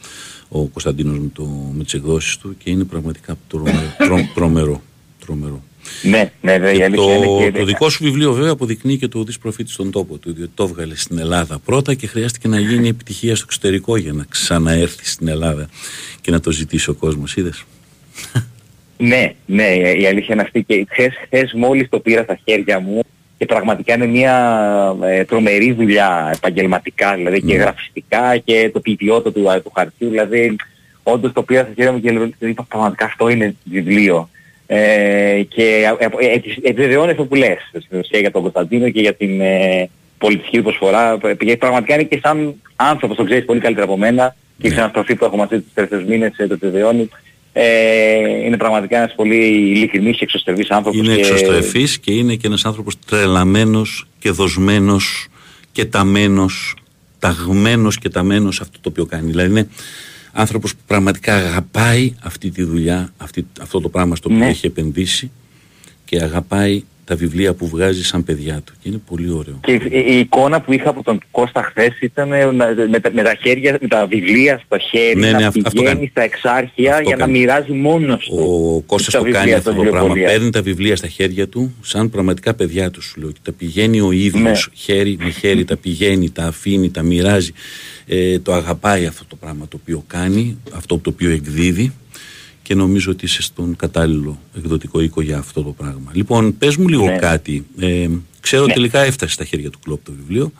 ο Κωνσταντίνος με, το, με τις εκδόσεις του και είναι πραγματικά τρομερό. τρο- τρομερό, τρομερό. Ναι, ναι, ναι, η Και αλήθεια το, είναι και... το δικό σου βιβλίο βέβαια αποδεικνύει και το ουδής προφήτης στον τόπο του, διότι το έβγαλε στην Ελλάδα πρώτα και χρειάστηκε να γίνει επιτυχία στο εξωτερικό για να ξαναέρθει στην Ελλάδα και να το ζητήσει ο κόσμος, είδες. Ναι, ναι, η αλήθεια είναι αυτή και χθες, χθες μόλις το πήρα στα χέρια μου και πραγματικά είναι μια ε, τρομερή δουλειά επαγγελματικά, δηλαδή και Ναι. γραφιστικά και το ποιότητα του, του χαρτιού, δηλαδή όντως το πήρα στα χέρια μου και λέω, είπα πραγματικά αυτό είναι βιβλίο. Ε, και ε, ε, ε, επιβεβαιώνει αυτό που λες στην ουσία για τον Κωνσταντίνο και για την ε, πολιτική του προσφορά. Ε, Γιατί πραγματικά είναι και σαν άνθρωπος, το ξέρεις πολύ καλύτερα από μένα και η Ναι. ξαναστροφή που έχω μαζί τους τελευταίους μήνες ε, το επιβεβαιώνει. Ε, είναι πραγματικά ένας πολύ ειλικρινής και εξωστρεφής άνθρωπος. Είναι και... εξωστρεφής και είναι και ένας άνθρωπος τρελαμένος και δοσμένος και ταμένος, ταγμένος και ταμένος αυτό το οποίο κάνει. Δηλαδή είναι άνθρωπος που πραγματικά αγαπάει αυτή τη δουλειά, αυτή, αυτό το πράγμα στο οποίο Ναι. έχει επενδύσει και αγαπάει τα βιβλία που βγάζει σαν παιδιά του. Και είναι πολύ ωραίο. Και η, η εικόνα που είχα από τον Κώστα χθες ήταν ε, να- με, τα- με τα χέρια, με τα βιβλία στο χέρι, Ναι, ναι, να αυτό- αυτό πηγαίνει κάνει. στα εξάρχεια Αυτό για να κάνει. μοιράζει μόνος του. Ο Κώστας τα το βιβλία κάνει στα αυτό το πράγμα. βιβλιοπωλεία. Παίρνει τα βιβλία στα χέρια του σαν πραγματικά παιδιά τους σου λέω. Και τα πηγαίνει ο ίδιος Ναι. χέρι με χέρι, τα πηγαίνει, τα αφήνει, τα μοιράζει. Ε, το αγαπάει αυτό το πράγμα το οποίο κάνει, αυτό το οποίο εκδίδει και νομίζω ότι είσαι στον κατάλληλο εκδοτικό οίκο για αυτό το πράγμα. Λοιπόν, πες μου λίγο Ναι. κάτι. Ε, ξέρω Ναι. τελικά έφτασε στα χέρια του κλόπ το βιβλίο.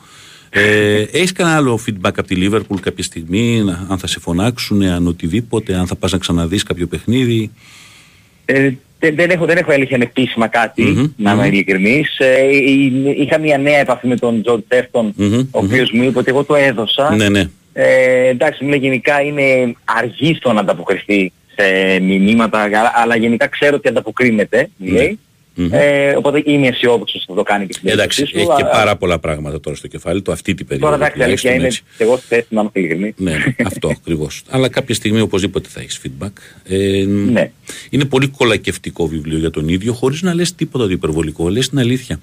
Ε, έχεις κανένα άλλο feedback από τη Liverpool κάποια στιγμή, να- αν θα σε φωνάξουν, αν οτιδήποτε, αν θα πας να ξαναδείς κάποιο παιχνίδι; Ε, δεν, δεν, έχω, δεν έχω αλήθεια επίσημα κάτι, Μμμ, να είμαι μμμ. ειλικρινής. Ε, η- είχα μια νέα επαφή με τον Τζον Τέφτον, Μμμ, ο οποίος μου είπε ότι εγώ το έδωσα. Ναι, ναι. Ε, εντάξει, μου λέει γενικά είναι αργή στο να ανταποκριθεί σε μηνύματα, αλλά, αλλά γενικά ξέρω ότι ανταποκρίνεται, μου Ναι. λέει. Μμμ. Ε, οπότε είμαι αισιόδοξος ότι θα το κάνει και στην Εντάξει, περίπτωσή έχει σου. και Α- πάρα πολλά πράγματα τώρα στο κεφάλι του αυτή την περίοδο. Τώρα εντάξει, η αλήθεια τουλάχιστον είναι έτσι. εγώ στη θέση να είμαι ειλικρινής. Ναι, ναι, αυτό ακριβώς. Αλλά κάποια στιγμή οπωσδήποτε θα έχεις feedback. Ε, Ναι. Είναι πολύ κολακευτικό βιβλίο για τον ίδιο, χωρίς να λες τίποτα το υπερβολικό. Λες την αλήθεια.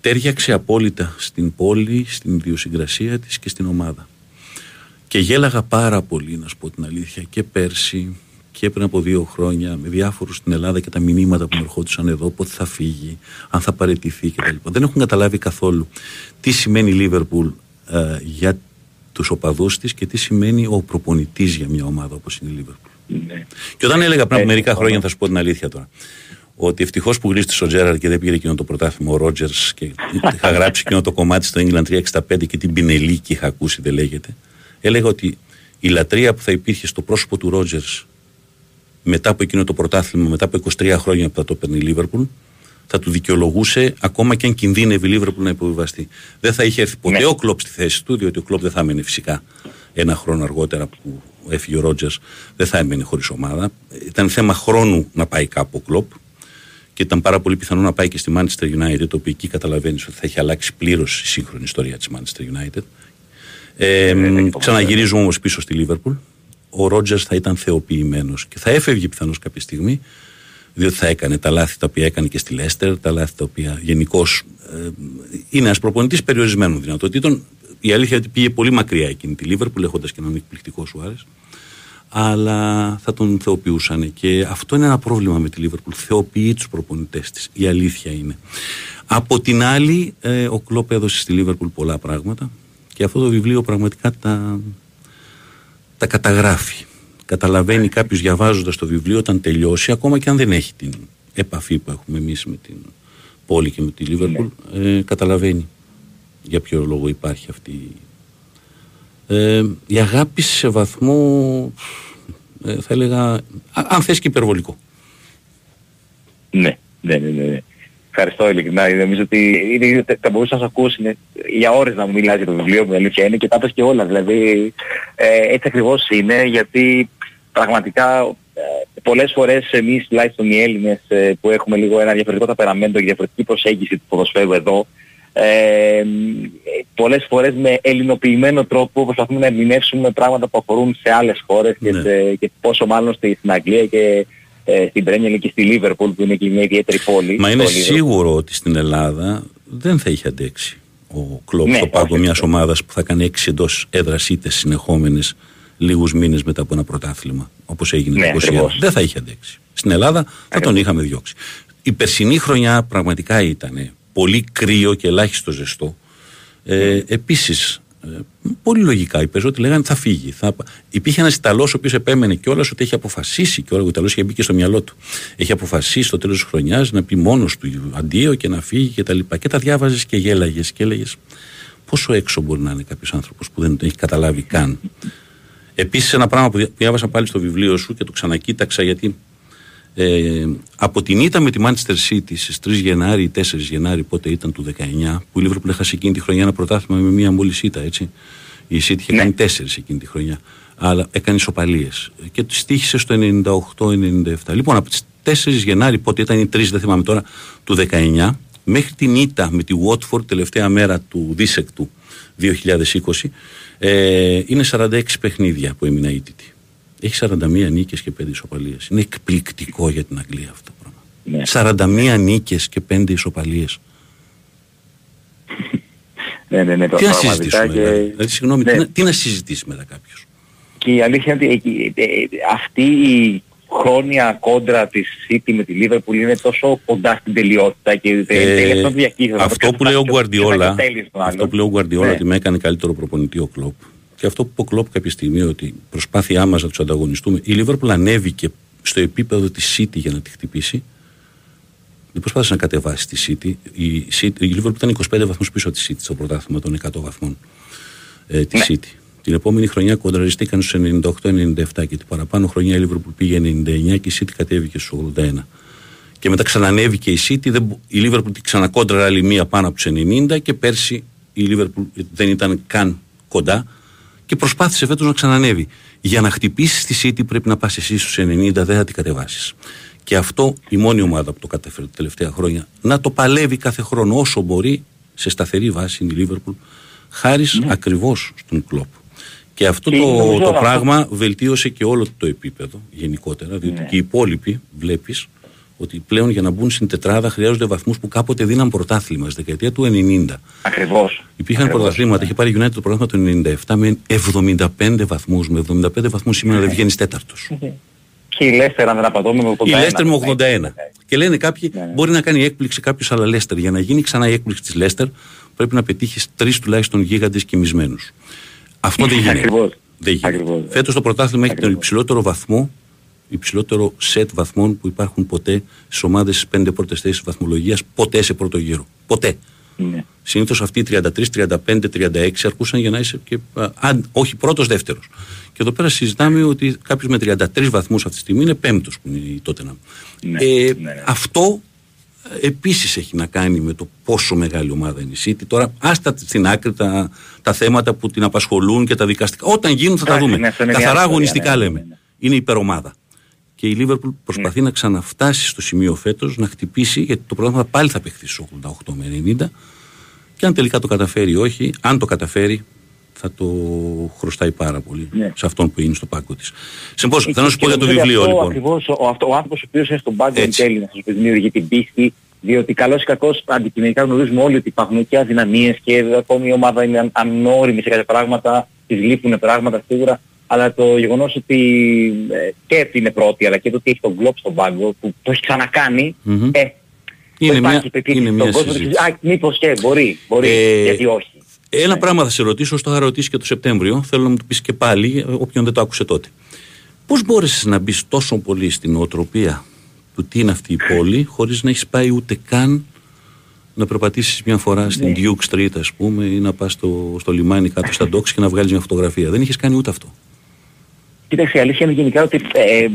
Τέριαξε απόλυτα στην πόλη, στην ιδιοσυγκρασία της και στην ομάδα. Και γέλαγα πάρα πολύ, να σου πω την αλήθεια, και πέρσι και πριν από δύο χρόνια με διάφορους στην Ελλάδα και τα μηνύματα που μου ερχόντουσαν εδώ, πότε θα φύγει, αν θα παραιτηθεί κτλ. Δεν έχουν καταλάβει καθόλου τι σημαίνει η Λίβερπουλ ε, για τους οπαδούς της και τι σημαίνει ο προπονητής για μια ομάδα όπως είναι η Λίβερπουλ. Ναι. Και όταν έλεγα πριν από Έτσι, μερικά συμφωνώ. χρόνια, θα σου πω την αλήθεια τώρα, ότι ευτυχώς που γλίστησε ο Τζέραρ και δεν πήρε εκείνο το πρωτάθλημα ο Ρότζερς και είχα γράψει εκείνο το κομμάτι στο England 365 και την πινελίκη είχα ακούσει, δεν λέγεται. Έλεγα ότι η λατρεία που θα υπήρχε στο πρόσωπο του Ρότζερς μετά από εκείνο το πρωτάθλημα, μετά από 23 χρόνια που θα το παίρνει η Λίβερπουλ, θα του δικαιολογούσε ακόμα και αν κινδύνευε η Λίβερπουλ να υποβιβαστεί. Δεν θα είχε έρθει ποτέ Ναι. ο Κλοπ στη θέση του, διότι ο Κλοπ δεν θα έμενε φυσικά ένα χρόνο αργότερα που έφυγε ο Ρότζερς, δεν θα έμενε χωρίς ομάδα. Ήταν θέμα χρόνου να πάει κάπου ο Κλοπ και ήταν πάρα πολύ πιθανό να πάει και στη Manchester United, το οποίο εκεί καταλαβαίνεις ότι θα έχει αλλάξει πλήρως η σύγχρονη ιστορία της Manchester United. Ε, ξαναγυρίζουμε όμως πίσω στη Liverpool. Ο Ρότζερς θα ήταν θεοποιημένος και θα έφευγε πιθανώς κάποια στιγμή, διότι θα έκανε τα λάθη τα οποία έκανε και στη Λέστερ, τα λάθη τα οποία γενικώς ε, είναι ένας προπονητής περιορισμένων δυνατοτήτων. Η αλήθεια είναι ότι πήγε πολύ μακριά εκείνη τη Liverpool, έχοντας και έναν εκπληκτικό Σουάρες αλλά θα τον θεοποιούσαν. Και αυτό είναι ένα πρόβλημα με τη Λίβερπουλ. Θεοποιεί τους προπονητές της. Η αλήθεια είναι. Από την άλλη, ε, ο Κλόπ έδωσε στη Λίβερπουλ πολλά πράγματα και αυτό το βιβλίο πραγματικά τα, τα καταγράφει. Καταλαβαίνει κάποιος διαβάζοντας το βιβλίο όταν τελειώσει, ακόμα και αν δεν έχει την επαφή που έχουμε εμείς με την πόλη και με τη Λίβερπουλ, ε, καταλαβαίνει για ποιο λόγο υπάρχει αυτή ε, η αγάπη σε βαθμό ε, θα έλεγα αν θες και υπερβολικό ναι, ναι, ναι, ναι. Ευχαριστώ ειλικρινά. Νομίζω ότι είναι, θα μπορούσα να σας ακούσει για ώρες να μου μιλάς για το βιβλίο μου, αλήθεια είναι και τα πες και όλα. Δηλαδή ε, έτσι ακριβώς είναι γιατί πραγματικά ε, πολλές φορές εμείς τουλάχιστον οι Έλληνες ε, που έχουμε λίγο ένα διαφορετικό ταπεραμέντο και διαφορετική προσέγγιση του ποδοσφαίρου εδώ ε, πολλές φορές με ελληνοποιημένο τρόπο προσπαθούμε να ερμηνεύσουμε πράγματα που αφορούν σε άλλες χώρες και, Ναι. σε, και πόσο μάλλον στη, στην Αγγλία και ε, στην Πρέμιερ και στη Λίβερπουλ που είναι και μια ιδιαίτερη πόλη. Μα είναι Το Liverpool. σίγουρο ότι στην Ελλάδα δεν θα είχε αντέξει ο Κλόπ Ναι, στο πάγκο όχι, μιας όχι. ομάδας που θα κάνει έξι εντός έδρας ήττες συνεχόμενες λίγους μήνες μετά από ένα πρωτάθλημα όπως έγινε Ναι, το 20. ακριβώς. Δεν θα είχε αντέξει. Στην Ελλάδα θα τον είχαμε διώξει. Η περσινή χρονιά πραγματικά ήταν πολύ κρύο και ελάχιστο ζεστό. Ε, Επίσης, πολύ λογικά οι περισσότεροι λέγανε θα φύγει. Θα... Υπήρχε ένας Ιταλός ο οποίος επέμενε κιόλας ότι έχει αποφασίσει κιόλα. Ο Ιταλός είχε μπει και στο μυαλό του. Έχει αποφασίσει στο τέλος της χρονιάς να πει μόνος του αντίο και να φύγει και τα λοιπά. Και τα διάβαζες και γέλαγες και έλεγες πόσο έξω μπορεί να είναι κάποιος άνθρωπος που δεν το έχει καταλάβει καν. Επίσης, ένα πράγμα που δια- διάβασα πάλι στο βιβλίο σου και το ξανακοίταξα γιατί ε, από την ήττα με τη Manchester City στις 3 Γενάρη ή 4 Γενάρη, πότε ήταν του 19, που η Liverpool έχασε εκείνη τη χρονιά ένα πρωτάθλημα με μία μόλις ήττα, έτσι. Η City είχε Ναι. κάνει 4 εκείνη τη χρονιά. Αλλά έκανε ισοπαλίες. Και τη τύχησε στο 98-97. Λοιπόν, από τις 4 Γενάρη, πότε ήταν οι 3, δεν θυμάμαι τώρα, του 19, μέχρι την ήττα με τη Watford, τελευταία μέρα του δίσεκτου 2020, ε, είναι 46 παιχνίδια που έμεινα ήττητη. Έχει 41 νίκες και 5 ισοπαλίες. Είναι εκπληκτικό για την Αγγλία αυτό το πράγμα. Ναι. 41 νίκες και 5 ισοπαλίες. Ναι, ναι, ναι, το Τι να πραγματικά συζητήσουμε, και- δηλαδή. Δηλαδή, συγγνώμη, Ναι. τι, να, τι να συζητήσει μετά κάποιος; Και η αλήθεια είναι ότι εκεί- ε, ε, αυτή η χρόνια κόντρα της City με τη Liverpool είναι τόσο κοντά στην τελειότητα και ε, Ε, αυτό, διακύβευμα, αυτό το που λέει ο πιο- πιο Γκουαρδιόλα, μεγαλύτερη στον αυτό άλλον. που λέει ο Γκουαρδιόλα Ναι. ότι με έκανε καλύτερο προπονητή ο Κλόπ. Και αυτό που είπε ο Κλόπ κάποια στιγμή ότι προσπάθειά μας να τους ανταγωνιστούμε. Η Λίβερπουλ ανέβηκε στο επίπεδο της City για να τη χτυπήσει. Δεν προσπάθησε να κατεβάσει τη City. Η, City, η Liverpool ήταν 25 βαθμούς πίσω από τη City στο πρωτάθλημα των 100 βαθμών ε, της Ναι. City. Την επόμενη χρονιά κοντραριστήκαν στους 98-97 και την παραπάνω χρονιά η Liverpool πήγε 99 και η City κατέβηκε στους 81. Και μετά ξανανέβηκε η City, δεν, μπο- η Liverpool την ξανακόντρα άλλη μία πάνω από τους 90 και πέρσι η Liverpool δεν ήταν καν κοντά και προσπάθησε φέτος να ξανανέβει. Για να χτυπήσεις τη City πρέπει να πας εσύ στους 90, δεν θα την κατεβάσεις. Και αυτό η μόνη ομάδα που το κατέφερε τα τελευταία χρόνια να το παλεύει κάθε χρόνο όσο μπορεί σε σταθερή βάση είναι η Liverpool χάρης ακριβώς στον κλόπ. Και αυτό Και το, νομίζω το αυτό- πράγμα βελτίωσε και όλο το επίπεδο γενικότερα, διότι Ναι. και οι υπόλοιποι βλέπεις ότι πλέον για να μπουν στην τετράδα χρειάζονται βαθμούς που κάποτε δίναν πρωτάθλημα στη δεκαετία του 90. Ακριβώς. Υπήρχαν Ακριβώς, πρωταθλήματα, ναι. είχε πάρει η United το πρωτάθλημα του 97 με 75 βαθμούς. Με 75 βαθμούς σήμερα δεν βγαίνει τέταρτος. Και η Λέστερ αν δεν απατώμε με 81. Η Λέστερ με 81. Ναι. Και λένε κάποιοι, Ναι, ναι. μπορεί να κάνει έκπληξη κάποιος, αλλά Λέστερ. Για να γίνει ξανά η έκπληξη της Λέστερ, πρέπει να πετύχεις τρεις τουλάχιστον γίγαντες κοιμισμένους. Αυτό δεν γίνεται. Ακριβώς. Δεν γίνεται. Ακριβώς. Φέτος το πρωτάθλημα έχει τον Ακριβώς. υψηλότερο βαθμό, υψηλότερο σετ βαθμών που υπάρχουν ποτέ στι ομάδες στι πέντε πρώτες θέσεις βαθμολογίας, ποτέ σε πρώτο γύρο. Ποτέ. Ναι. Συνήθως αυτοί οι 33, 35, 36 αρκούσαν για να είσαι και, α, αν, όχι πρώτος, δεύτερος. Και εδώ πέρα συζητάμε ότι κάποιος με 33 βαθμούς αυτή τη στιγμή είναι πέμπτος που είναι η τότε να. Ναι, ε, ναι, ναι. Αυτό επίσης έχει να κάνει με το πόσο μεγάλη ομάδα είναι η City. Τώρα, άστα στην άκρη τα, τα θέματα που την απασχολούν και τα δικαστικά. Όταν γίνουν θα τα Εντάξει, δούμε. ναι, αυτό είναι μια Καθαρά ιστορία, αγωνιστικά ναι, ναι, λέμε. ναι. Είναι υπερομάδα. Και η Λίβερπουλ προσπαθεί να ξαναφτάσει στο σημείο φέτος να χτυπήσει, γιατί το πρόγραμμα πάλι θα παιχθεί στους 88 με 90. Και αν τελικά το καταφέρει ή όχι, αν το καταφέρει, θα το χρωστάει πάρα πολύ Ναι. σε αυτόν που είναι στο πάγκο της. Συνεπώς, Και- θέλω να σου και πω για το νομίζω βιβλίο αυτό λοιπόν. Ακριβώς, ο, αυτό, ο άνθρωπος ο οποίος είναι στον πάγκο εν Έτσι. τέλει να σας δημιουργεί την πίστη διότι καλώς ή κακώς αντικειμενικά γνωρίζουμε όλοι ότι υπάρχουν και αδυναμίες και ακόμη η ομάδα είναι αν- ανώριμη σε κάποια πράγματα, της λείπουν πράγματα σίγουρα αλλά το γεγονός ότι ε, και ότι είναι πρώτη αλλά και το ότι έχει τον Κλόπ στον πάγκο που το έχει ξανακάνει Μμμ. ε, Είναι υπάρχει μια, πεποίθηση είναι στον μια κόσμο, συζήτηση. Α, μήπως και μπορεί, μπορεί, Ε, γιατί όχι. Ένα Ναι. πράγμα θα σε ρωτήσω, όσο το είχα ρωτήσεις και το Σεπτέμβριο, θέλω να μου το πεις και πάλι, ε, όποιον δεν το άκουσε τότε. Πώς μπόρεσες να μπεις τόσο πολύ στην οτροπία του τι είναι αυτή η πόλη, χωρίς να έχεις πάει ούτε καν να περπατήσεις μια φορά στην Ναι. Duke Street, ας πούμε, ή να πας στο, στο λιμάνι κάτω στα docks και να βγάλεις μια φωτογραφία. Δεν είχες κάνει ούτε αυτό. Κοίταξε, η αλήθεια είναι γενικά ότι ε, ε,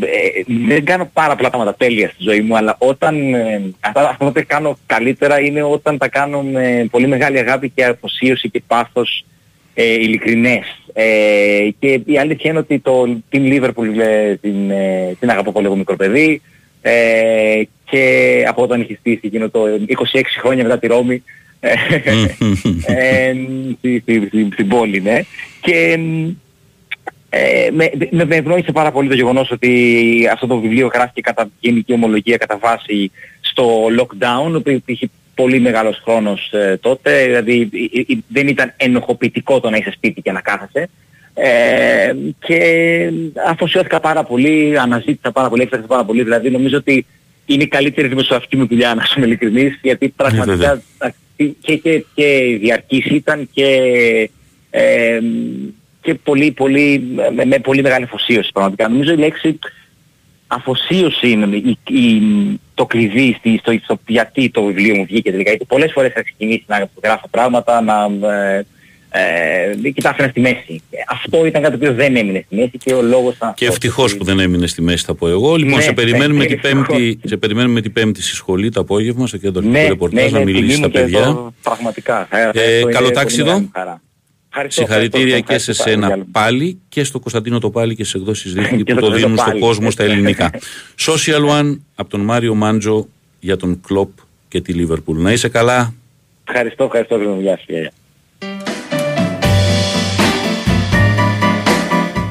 δεν κάνω πάρα πολλά πράγματα τέλεια στη ζωή μου, αλλά όταν ε, αυτά, αυτά που κάνω καλύτερα είναι όταν τα κάνω με πολύ μεγάλη αγάπη και αφοσίωση και πάθος ε, ειλικρινές. Ε, και η αλήθεια είναι ότι το Team Liverpool ε, την, ε, την αγαπώ πολύ εγώ μικρό παιδί ε, και από όταν είχε στήσει εκείνο το 26 χρόνια μετά τη Ρώμη ε, ε, στη- στη- στη- στην πόλη, ναι. Και ε, με, με, με ευνόησε πάρα πολύ το γεγονός ότι αυτό το βιβλίο γράφηκε κατά γενική ομολογία κατά βάση στο lockdown, που υπήρχε πολύ μεγάλος χρόνος ε, τότε, δηλαδή ε, ε, δεν ήταν ενοχοποιητικό το να είσαι σπίτι και να κάθεσαι. Ε, και αφοσιώθηκα πάρα πολύ, αναζήτησα πάρα πολύ, έφταξα πάρα πολύ, δηλαδή νομίζω ότι είναι η καλύτερη δημοσιογραφική μου δουλειά να είμαι ειλικρινής, γιατί βέβαια. πραγματικά και, και, και διαρκής ήταν και, ε, και πολύ, πολύ, με, με πολύ μεγάλη αφοσίωση πραγματικά. Νομίζω η λέξη αφοσίωση είναι η, η, το κλειδί στη, στο, στο γιατί το βιβλίο μου βγήκε τελικά. Γιατί πολλές φορές θα ξεκινήσει να γράφω πράγματα, να ε, ε, και τα άφηνα στη μέση. Ε, Αυτό ήταν κάτι που δεν έμεινε στη μέση και ο λόγος ήταν Και αυτός, ευτυχώς ότι- που δεν έμεινε στη μέση, θα πω εγώ. Λοιπόν, Ναι, σε, περιμένουμε ναι, την ευτυχώς. πέμπτη, σε περιμένουμε την Πέμπτη στη σχολή το απόγευμα, στο κέντρο ναι, του ρεπορτάζ, ναι, να ναι, μιλήσει τιμή στα μου και παιδιά. το- πραγματικά. Ε, αυτό Ε, είναι καλό πολύ Ευχαριστώ, Συγχαρητήρια ευχαριστώ, και σε ευχαριστώ πάρα σένα πολύ. πάλι και στο Κωνσταντίνο το πάλι και σε εκδόσεις Δίχνη Και που στο το δίνουν Κωνσταντίνο στον πάλι. κόσμο στα ελληνικά. Social One από τον Μάριο Μάντζο για τον Κλοπ και τη Λίβερπουλ. Να είσαι καλά. Ευχαριστώ, ευχαριστώ για την δουλειά σου. γεια, γεια.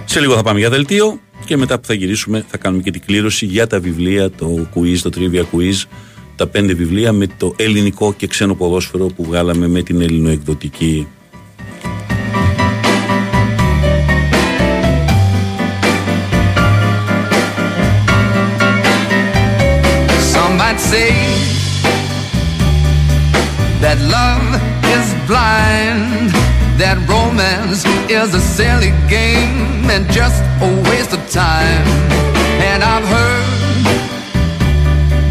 Σε λίγο θα πάμε για δελτίο και μετά που θα γυρίσουμε θα κάνουμε και την κλήρωση για τα βιβλία, το quiz, το trivia quiz, τα πέντε βιβλία με το ελληνικό και ξένο ποδόσφαιρο που βγάλαμε με την ελληνοεκδοτική. Say that love is blind, that romance is a silly game and just a waste of time. And I've heard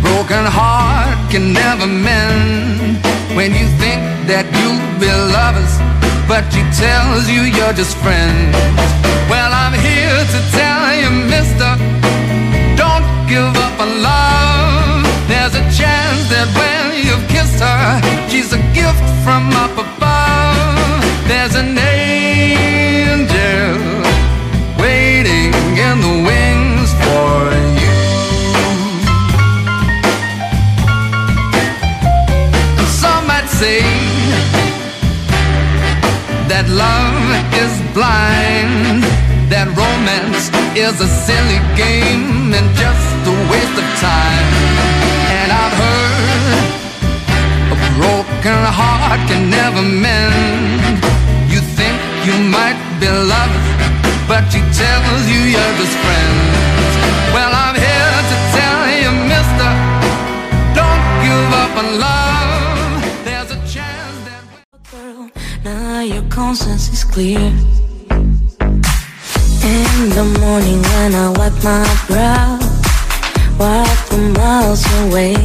broken heart can never mend when you think that you'll be lovers, but she tells you you're just friends. Well, I'm here to tell you, mister. Don't give up on love. There's a chance that when you've kissed her, she's a gift from up above. There's an angel waiting in the wings for you. Some might say that love is blind, that romance is a silly game and just a waste of time. I've heard a broken heart can never mend. You think you might be loved, but she tells you you're just friends. Well, I'm here to tell you, mister, don't give up on love. There's a chance that. Girl, now your conscience is clear. In the morning when I wipe my brow, wipe from miles away.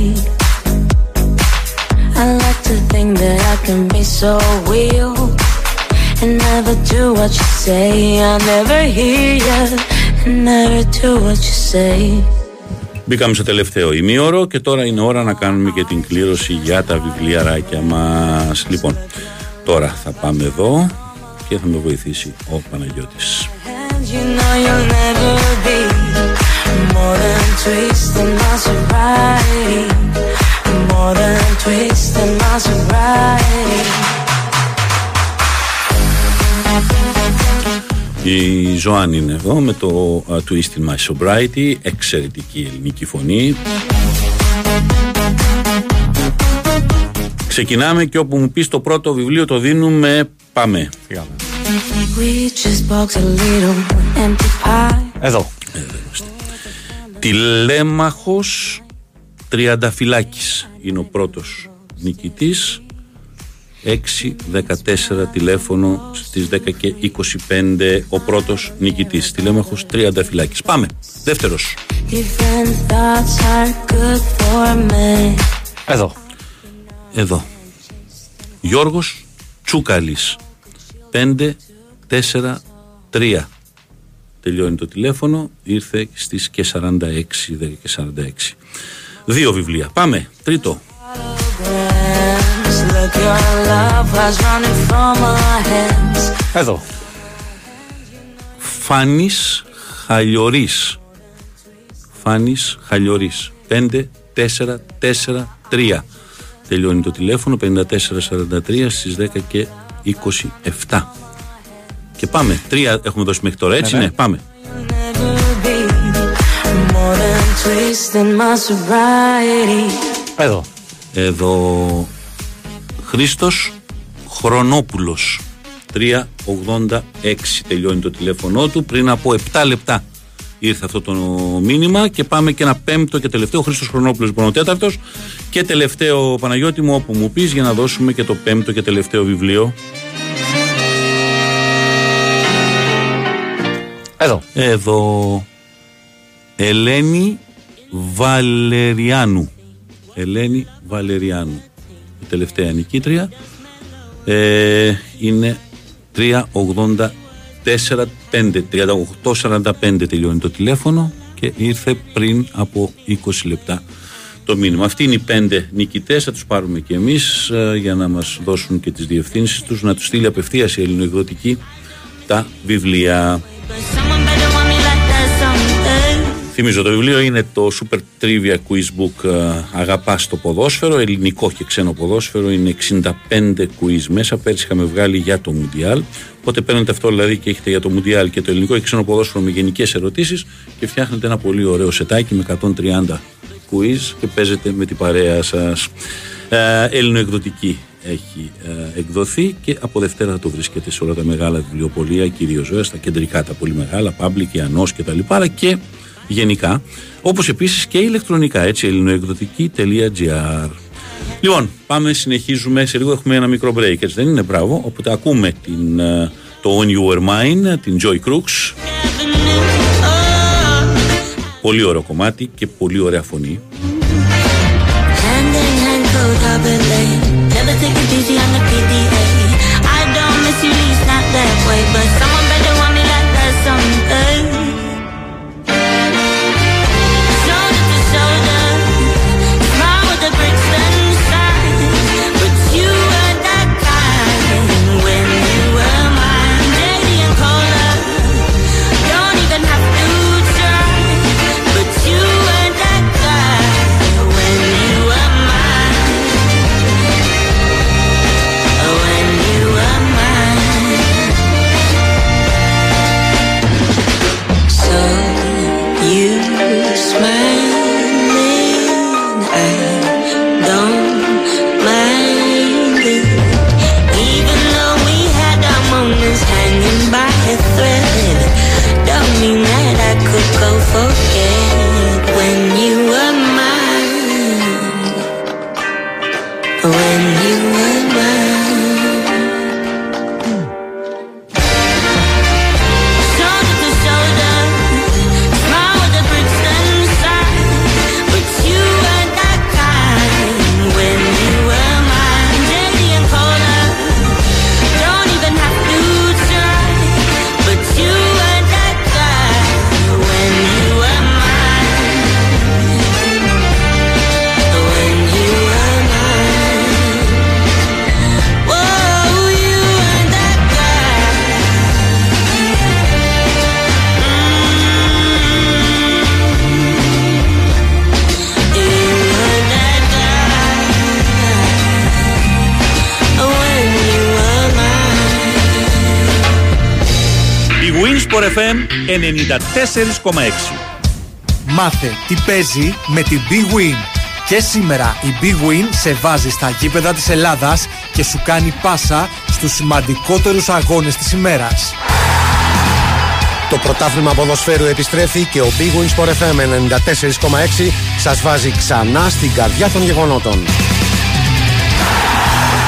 I like to think that I can be so real and never do what you say. I never hear you and never do what you say. Μπήκαμε στο τελευταίο ημίωρο και τώρα είναι ώρα να κάνουμε και την κλήρωση για τα βιβλιαράκια μας. Λοιπόν, τώρα θα πάμε εδώ και θα με βοηθήσει ο Παναγιώτης. And you know twisting my sobriety. More than twisting my sobriety. Η Ζωάννη είναι εδώ με το uh, Twist in My Sobriety, εξαιρετική ελληνική φωνή. Ξεκινάμε και όπου μου πεις το πρώτο βιβλίο το δίνουμε, πάμε. Witch's box a little empty pie. Εδώ. Τηλέμαχος Τριανταφυλάκης είναι ο πρώτος νικητής. 6-14 τηλέφωνο στις 10 και 25 ο πρώτος νικητής. Τηλέμαχος Τριανταφυλάκης. Πάμε, δεύτερος. Different thoughts are good for me. Εδώ. Εδώ. Γιώργος Τσούκαλης. 5-4-3 Τελειώνει το τηλέφωνο Ήρθε στις και 46 10 και 46 Δύο βιβλία. Πάμε, τρίτο. Grams, Look, your love was running from our hands. Εδώ. Φάνης Χαλιορής Φάνης Χαλιορής 5, 4, 4, 3 Τελειώνει το τηλέφωνο 5443 στις 10 και 27 Και πάμε. Τρία έχουμε δώσει μέχρι τώρα έτσι Ναι, ναι. ναι. Πάμε. Never be more than twisting my sobriety. Εδώ. Εδώ. Χρήστος Χρονόπουλος. 386 τελειώνει το τηλέφωνο του. Πριν από 7 λεπτά ήρθε αυτό το μήνυμα. Και πάμε και ένα πέμπτο και τελευταίο. Χρήστος Χρονόπουλος λοιπόν ο τέταρτος. Και τελευταίο Παναγιώτη μου όπου μου πεις για να δώσουμε και το πέμπτο και τελευταίο βιβλίο Εδώ. Εδώ Ελένη Βαλεριάνου Ελένη Βαλεριάνου Η τελευταία νικήτρια ε, Είναι 384 5 3845 τελειώνει το τηλέφωνο και ήρθε πριν από 20 λεπτά το μήνυμα. Αυτοί είναι οι πέντε νικητές, θα τους πάρουμε και εμείς ε, για να μας δώσουν και τις διευθύνσεις τους, να τους στείλει απευθείας η ελληνοεκδοτική τα βιβλία. Θυμίζω το βιβλίο είναι το Super Trivia Quiz Book ε, Αγαπάς το ποδόσφαιρο, ελληνικό και ξένο ποδόσφαιρο, είναι 65 quiz μέσα, πέρσι είχαμε βγάλει για το Μουντιάλ, οπότε παίρνετε αυτό δηλαδή και έχετε για το Μουντιάλ και το ελληνικό και ξένο ποδόσφαιρο με γενικές ερωτήσεις και φτιάχνετε ένα πολύ ωραίο σετάκι με 130 quiz και παίζετε με την παρέα σας. Ε, ελληνοεκδοτική έχει ε, εκδοθεί και από Δευτέρα θα το βρίσκεται σε όλα τα μεγάλα βιβλιοπολία, κυρίως βέβαια στα κεντρικά τα πολύ μεγάλα, Public, Ιαννός και τα λοιπά, αλλά και γενικά, όπως επίσης και ηλεκτρονικά, έτσι, ελληνοεκδοτική.gr. Λοιπόν, πάμε, συνεχίζουμε. Σε λίγο έχουμε ένα μικρό break, έτσι δεν είναι, μπράβο. Οπότε ακούμε την, ε, το On Your Mind, την Joy Crooks. Πολύ ωραίο κομμάτι και πολύ ωραία φωνή. Hand in hand, go double A. Never take it easy on the PDA. I don't miss you, least not that way. But someone FM 94,6 Μάθε τι παίζει με την Big Win. Και σήμερα η Big Win σε βάζει στα γήπεδα της Ελλάδας και σου κάνει πάσα στους σημαντικότερους αγώνες της ημέρας. Το πρωτάθλημα ποδοσφαίρου επιστρέφει και ο Big Win Sport FM 94,6 σας βάζει ξανά στην καρδιά των γεγονότων.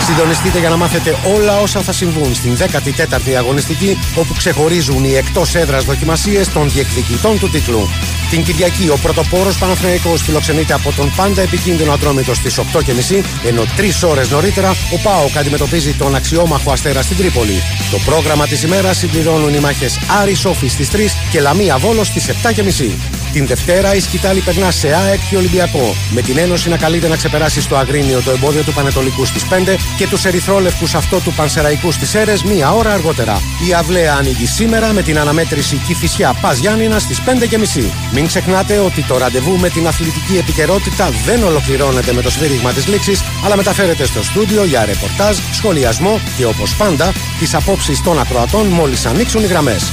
Συντονιστείτε για να μάθετε όλα όσα θα συμβούν στην 14η αγωνιστική όπου ξεχωρίζουν οι εκτός έδρας δοκιμασίες των διεκδικητών του τίτλου. Την Κυριακή ο πρωτοπόρος Παναθηναϊκός φιλοξενείται από τον πάντα επικίνδυνο Ατρόμητος στις 8.30 ενώ τρεις ώρες νωρίτερα ο ΠΑΟΚ αντιμετωπίζει τον αξιόμαχο Αστέρα στην Τρίπολη. Το πρόγραμμα της ημέρας συμπληρώνουν οι μάχες Άρη Σόφη στις 3 και Λαμία Βόλος στις 7.30. Την Δευτέρα η Σκητάλη περνά σε ΑΕΚ και Ολυμπιακό. Με την Ένωση να καλείται να ξεπεράσει στο Αγρίνιο το εμπόδιο του Πανετολικού στις 5 και τους Ερυθρόλευκους αυτό του Πανσεραϊκού στις Έρες μία ώρα αργότερα. Η Αυλαία ανοίγει σήμερα με την αναμέτρηση Κυφυσιά Πας Γιάννηνα στις 5.30. Μην ξεχνάτε ότι το ραντεβού με την αθλητική επικαιρότητα δεν ολοκληρώνεται με το σφύριγμα της λήξης, αλλά μεταφέρεται στο στούντιο για ρεπορτάζ, σχολιασμό και όπως πάντα τις απόψεις των ακροατών μόλις ανοίξουν οι γραμμές.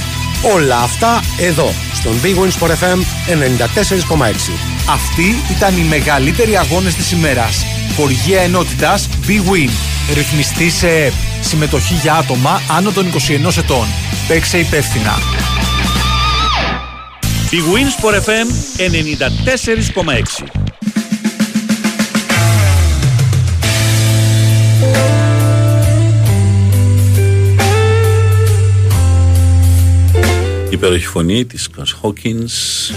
Όλα αυτά εδώ, στον Big Wins for FM 94,6. Αυτοί ήταν οι μεγαλύτεροι αγώνες της ημέρας. Χοργία ενότητας Big Win. Ρυθμιστή σε ΕΠ. Συμμετοχή για άτομα άνω των 21 ετών. Παίξε υπεύθυνα. Η Winsport FM 94,6 Υπέροχη φωνή της Κας Χόκκινς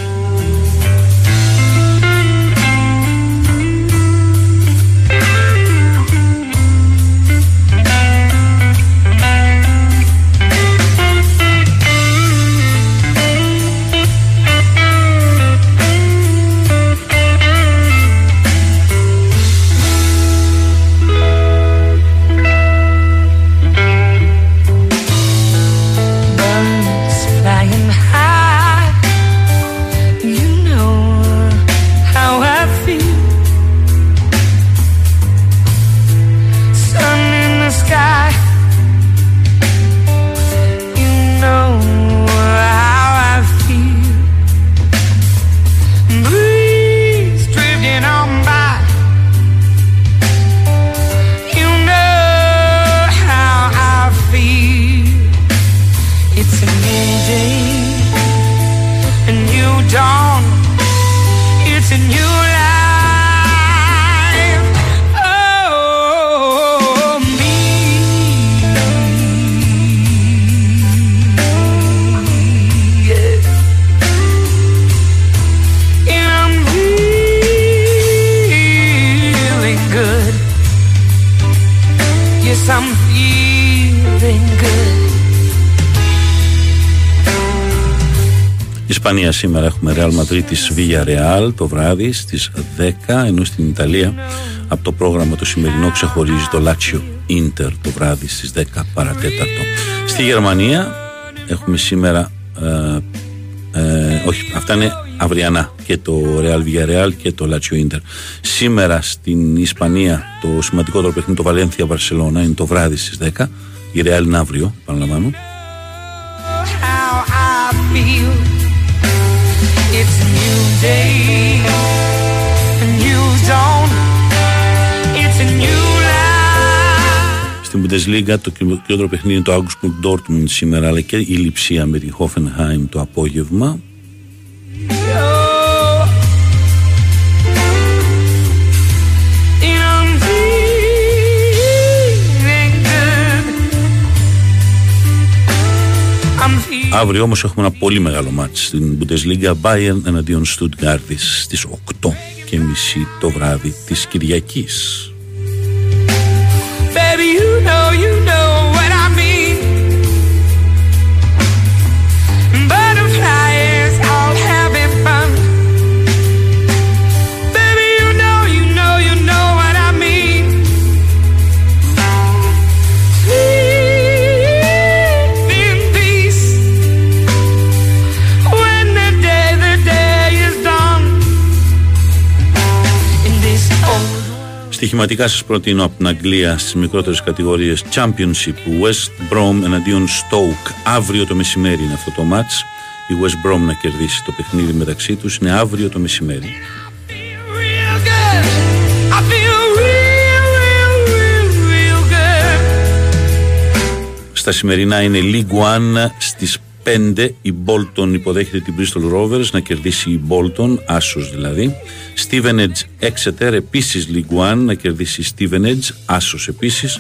Ισπανία σήμερα έχουμε Real Madrid της Villarreal το βράδυ στις 10 ενώ στην Ιταλία από το πρόγραμμα το σημερινό ξεχωρίζει το Lazio Inter το βράδυ στις 10 παρατέταρτο. Στη Γερμανία έχουμε σήμερα ε, ε, όχι αυτά είναι αυριανά και το Real Villarreal και το Lazio Inter. Σήμερα στην Ισπανία το σημαντικότερο παιχνίδι το Valencia Barcelona είναι το βράδυ στις 10 η Real είναι αύριο, παραλαμβάνω. how I feel. Στην Bundesliga το κυριότερο παιχνίδι είναι το Augsburg Dortmund σήμερα αλλά και η Λιψία με τη Hoffenheim το απόγευμα. Αύριο όμως έχουμε ένα πολύ μεγάλο μάτς στην Bundesliga Bayern εναντίον Stuttgart στις 8 και μισή το βράδυ της Κυριακής. Baby, you know, you Στοιχηματικά σας προτείνω από την Αγγλία στις μικρότερες κατηγορίες Championship West Brom εναντίον Stoke αύριο το μεσημέρι είναι αυτό το match η West Brom να κερδίσει το παιχνίδι μεταξύ τους είναι αύριο το μεσημέρι I feel real, real, real, real good. Στα σημερινά είναι League One στις 5 η Bolton υποδέχεται την Bristol Rovers να κερδίσει η Bolton, άσος δηλαδή. Stevenage Exeter επίσης League One να κερδίσει η Stevenage, άσος επίσης.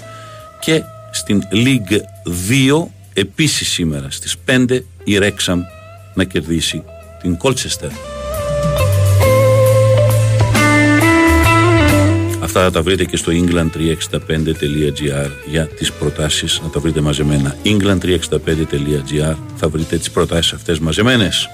Και στην League 2 επίσης σήμερα στις 5 η Wrexham να κερδίσει την Colchester. Αυτά θα τα βρείτε και στο england365.gr για τις προτάσεις, να τα βρείτε μαζεμένα. england365.gr θα βρείτε τις προτάσεις αυτές μαζεμένες.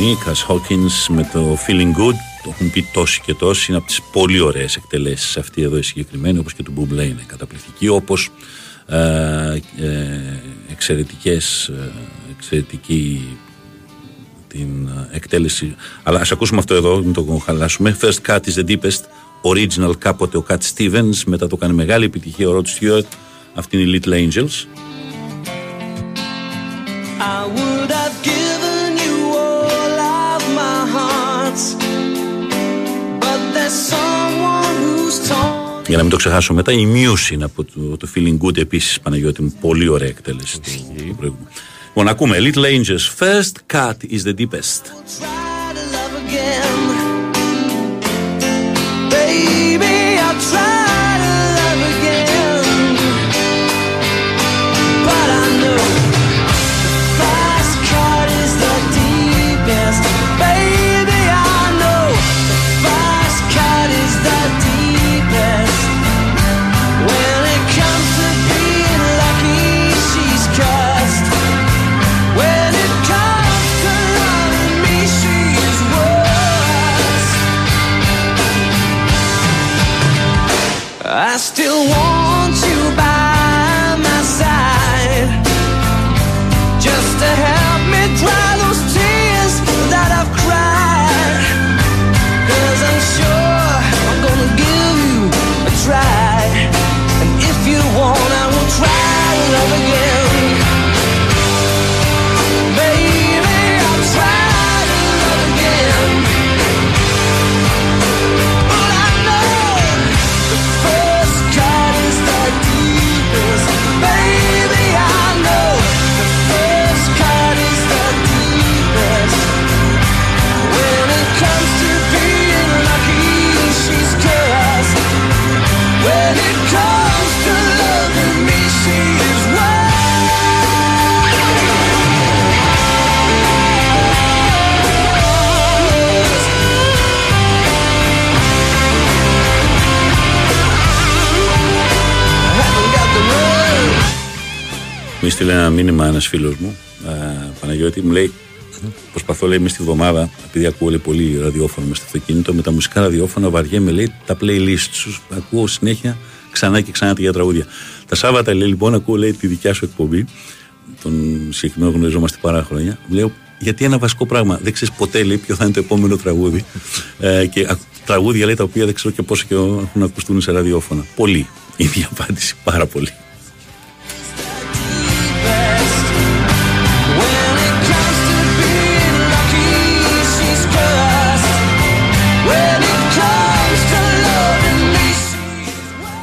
Φοβερή φωνή, Κας Hawkins με το Feeling Good. Το έχουν πει τόσοι και τόσοι. Είναι από τις πολύ ωραίες εκτελέσεις αυτή εδώ η συγκεκριμένη, όπως και του Μπουμπλέ είναι καταπληκτική. Όπως ε, ε, εξαιρετικές, ε, εξαιρετική την ε, εκτέλεση. Αλλά ας ακούσουμε αυτό εδώ, μην το χαλάσουμε. First Cut is the deepest. Original κάποτε ο Cat Stevens. Μετά το κάνει μεγάλη επιτυχία ο Rod Stewart. Αυτή είναι η Little Angels. I would have Για να μην το ξεχάσω μετά, η Muse είναι από το, το Feeling Good επίσης, Παναγιώτη μου. Πολύ ωραία εκτέλεση. του- του προηγούμενου. Λοιπόν, ακούμε Little Angels. First cut is the deepest. Try to love again, baby. Μου έστειλε ένα μήνυμα ένας φίλος μου, ε, Παναγιώτη, μου λέει: Προσπαθώ, λέει, μέσα στη βδομάδα, επειδή ακούω λέει, πολύ ραδιόφωνο μες στο αυτοκίνητο, με τα μουσικά ραδιόφωνα βαριέμαι, λέει, τα playlist σου. Ακούω συνέχεια ξανά και ξανά για τραγούδια. Τα Σάββατα, λέει, λοιπόν, ακούω, λέει, τη δικιά σου εκπομπή. Τον συγκεκριμένο γνωριζόμαστε πάρα χρόνια. Λέω, γιατί ένα βασικό πράγμα. Δεν ξέρεις ποτέ, λέει, ποιο θα είναι το επόμενο τραγούδι. ε, και α- τραγούδια, λέει, τα οποία δεν ξέρω και πόσο και έχουν ακουστούν σε ραδιόφωνα. Πολύ. Είναι η απάντηση. Πάρα πολύ.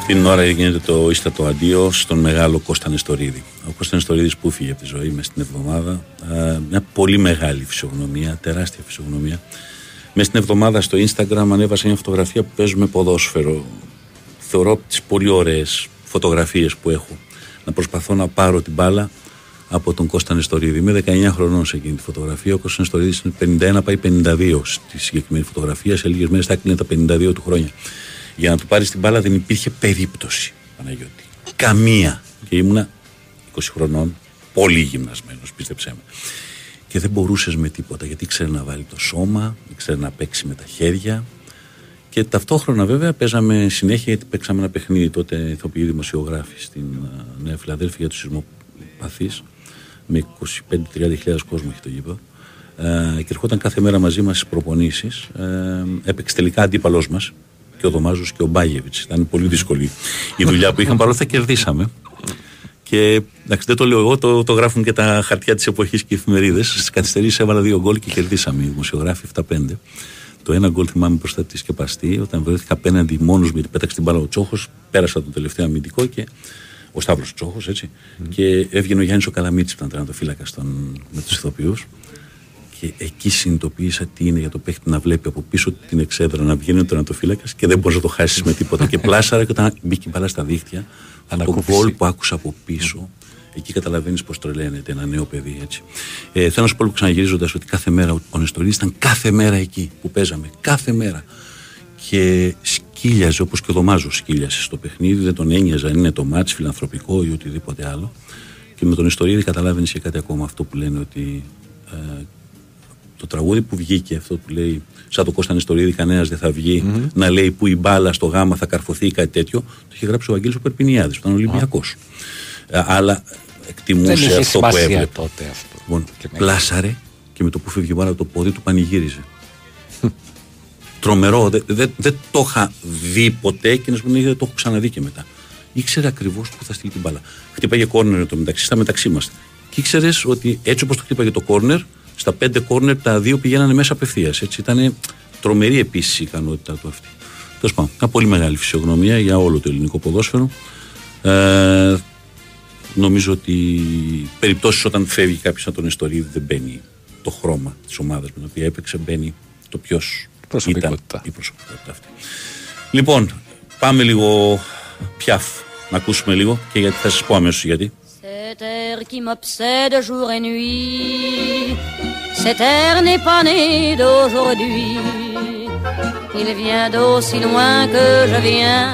Αυτή την ώρα γίνεται το ίστατο αντίο στον μεγάλο Κώστα Νεστορίδη. Ο Κώστας Νεστορίδης που φύγε από τη ζωή μες στην εβδομάδα. ε, Μια πολύ μεγάλη φυσιογνωμία, τεράστια φυσιογνωμία. Μες στην εβδομάδα στο Instagram ανέβασα μια φωτογραφία που παίζουμε ποδόσφαιρο. Θεωρώ από τις πολύ ωραίες φωτογραφίες που έχω. Να προσπαθώ να πάρω την μπάλα από τον Κώστα Νεστορίδη. Είμαι 19 χρονών σε εκείνη τη φωτογραφία. Ο Κώστας Νεστορίδης είναι 51, πάει 52 στη συγκεκριμένη φωτογραφία. Σε λίγες μέρες θα έκλεινε τα 52 του χρόνια. Για να του πάρεις την μπάλα δεν υπήρχε περίπτωση, Παναγιώτη. Καμία. Και ήμουνα 20 χρονών, πολύ γυμνασμένος, πίστεψέ με. Και δεν μπορούσες με τίποτα, γιατί ξέρει να βάλει το σώμα, ξέρει να παίξει με τα χέρια. Και ταυτόχρονα βέβαια παίζαμε συνέχεια, γιατί παίξαμε ένα παιχνίδι τότε ηθοποιοί δημοσιογράφοι στην α, Νέα Φιλαδέλφια για τους σεισμοπαθείς με 25-30 χιλιάδες κόσμο έχει το γήπεδο. Ε, και ερχόταν κάθε μέρα μαζί μας στις προπονήσεις. Ε, έπαιξε τελικά αντίπαλός μας και ο Δωμάζος και ο Μπάγεβιτς. Ήταν πολύ δύσκολη η δουλειά που είχαν, παρόλο που θα κερδίσαμε. Και εντάξει, δεν το λέω εγώ, το, το γράφουν και τα χαρτιά της εποχής και οι εφημερίδες. Στις καθυστερήσεις έβαλα δύο γκολ και κερδίσαμε οι δημοσιογράφοι 7-5. Το ένα γκολ θυμάμαι μπροστά της σκεπαστή, όταν βρέθηκα απέναντι μόνος μου, γιατί πέταξε την μπάλα ο Τσόχος, πέρασα τον τελευταίο αμυντικό και. Ο Σταύρος Τσόχος, έτσι. Και έβγαινε ο Γιάννης ο Καλαμίτης που ήταν τερματοφύλακα με τους ηθοποιούς. Και εκεί συνειδητοποίησα τι είναι για το παίχτη να βλέπει από πίσω την εξέδρα να βγαίνει ο τερματοφύλακα και δεν μπορείς να το χάσεις με τίποτα. και πλάσαρα και όταν μπήκε η μπάλα στα δίχτυα, το Ανακούφιση. γκολ που άκουσα από πίσω, εκεί καταλαβαίνεις πώς τρελαίνεται ένα νέο παιδί έτσι. Ε, θέλω να σου πω ξαναγυρίζοντας ότι κάθε μέρα ο- ο Νεστορίδης ήταν κάθε μέρα εκεί που παίζαμε. Κάθε μέρα. Και σκύλιαζε όπως και ο Δωμάζος σκύλιασε στο παιχνίδι, δεν τον ένοιαζε αν είναι το μάτς φιλανθρωπικό ή οτιδήποτε άλλο. Και με τον Νεστορίδη καταλάβαινες και κάτι ακόμα αυτό που λένε ότι ε, το τραγούδι που βγήκε αυτό που λέει σαν το Κώστα Νεστορίδη κανένας δεν θα βγει να λέει που η μπάλα στο γάμα θα καρφωθεί ή κάτι τέτοιο το είχε γράψει ο Αγγέλης ο Περπινιάδης που ήταν Ολυμπιακός Ε, αλλά εκτιμούσε Δεν είχε αυτό που σημασία έβλεπε τότε αυτό. λοιπόν, Και με- πλάσαρε και με το που φεύγει η μπάλα από το πόδι του πανηγύριζε τρομερό δεν δεν- δεν το είχα δει ποτέ και να σου πω την αλήθεια, δεν το έχω ξαναδεί και μετά ήξερε ακριβώς που θα στείλει την μπάλα. Χτύπαγε κόρνερ το μεταξύ, στα μεταξύ μας. Και ήξερες ότι έτσι όπως το χτύπαγε το κόρνερ, στα πέντε κόρνερ τα δύο πηγαίνανε μέσα απευθείας. Έτσι ήταν τρομερή επίσης η ικανότητά του αυτή. Τέλος πάντων, μια πολύ μεγάλη φυσιογνωμία για όλο το ελληνικό ποδόσφαιρο. Ε, νομίζω ότι περιπτώσεις όταν φεύγει κάποιος από τον Ιστορίδη δεν μπαίνει το χρώμα της ομάδας με την οποία έπαιξε, μπαίνει το ποιος ήταν Προσωπικότητα. η προσωπικότητα αυτή. Λοιπόν, πάμε λίγο πιάφ να ακούσουμε λίγο και γιατί θα σας πω αμέσως γιατί. Cet air qui m'obsède jour et nuit, cet air n'est pas né d'aujourd'hui. Il vient d'aussi loin que je viens.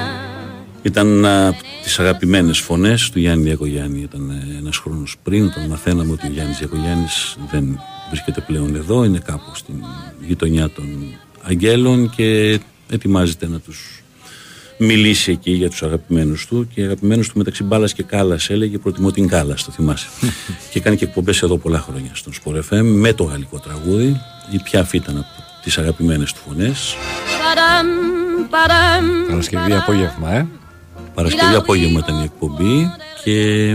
Ήταν από τις αγαπημένες φωνές του Γιάννη Διακογιάννη. Ήταν ένας χρόνος πριν, όταν μαθαίναμε ότι ο Γιάννης Διακογιάννης δεν βρίσκεται πλέον εδώ, είναι κάπου στην γειτονιά των Αγγέλων και ετοιμάζεται να τους μιλήσει εκεί για τους αγαπημένους του. Και αγαπημένους του μεταξύ μπάλας και κάλας έλεγε: Προτιμώ την κάλα, το θυμάσαι. και κάνει και εκπομπές εδώ πολλά χρόνια στον Sport FM με το γαλλικό τραγούδι. Η Πιάφ ήταν από τις αγαπημένες του φωνές. Padam, padam, Παρασκευή απόγευμα, ε. Παρασκευή απόγευμα ήταν η εκπομπή και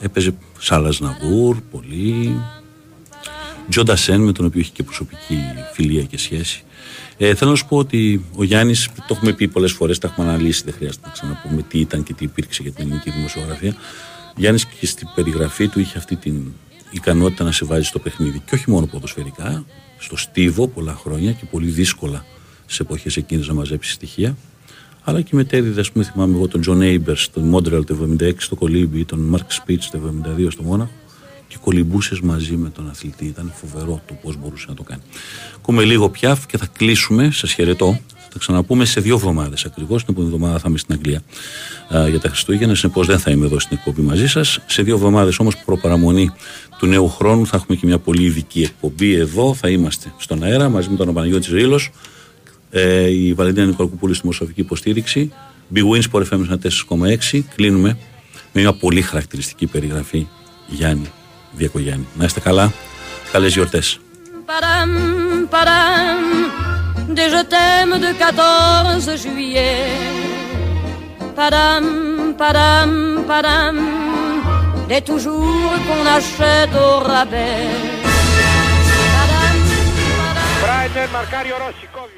έπαιζε Σάλας Ναβούρ, πολύ. Τζο Ντασέν, με τον οποίο είχε και προσωπική φιλία και σχέση. Ε, θέλω να σου πω ότι ο Γιάννης, το έχουμε πει πολλές φορές, τα έχουμε αναλύσει, δεν χρειάζεται να ξαναπούμε τι ήταν και τι υπήρξε για την ελληνική δημοσιογραφία. Γιάννης και στην περιγραφή του είχε αυτή την ικανότητα να σε βάζει στο παιχνίδι και όχι μόνο ποδοσφαιρικά, στο στίβο πολλά χρόνια και πολύ δύσκολα σε εποχές εκείνες να μαζέψει στοιχεία. Αλλά και μετέδιδε, ας πούμε, θυμάμαι εγώ τον Τζον Νέιμπερ στο Μόντρεαλ το 76 στο Κολύμπι, τον Μαρκ Σπίτς το 72 στο Μόναχο και κολυμπούσες μαζί με τον αθλητή. Ήταν φοβερό το πώς μπορούσε να το κάνει. Ακούμε λίγο πιάφ και θα κλείσουμε. Σας χαιρετώ. τα ξαναπούμε σε δύο εβδομάδες ακριβώς. Την επόμενη εβδομάδα θα είμαι στην Αγγλία α, για τα Χριστούγεννα. Συνεπώς δεν θα είμαι εδώ στην εκπομπή μαζί σας. Σε δύο εβδομάδες όμως, προπαραμονή του νέου χρόνου, θα έχουμε και μια πολύ ειδική εκπομπή εδώ. Θα είμαστε στον αέρα μαζί με τον Παναγιώτης Ρήλο, ε, η Βαλεντίνα Νικολακοπούλη στη Μοσοφική Υποστήριξη, Big Wins Sport FM 4,6. Κλείνουμε με μια πολύ χαρακτηριστική περιγραφή Γιάννη Διακογιάννη. Να είστε καλά. Καλές γιορτές. Padam, padam, des je t'aime de 14 juillet. Padam, padam, padam, des toujours qu'on achète au rabais. Padam, padam. Μπράιντερ, μαρκάρει ο Ρώση, κόβει.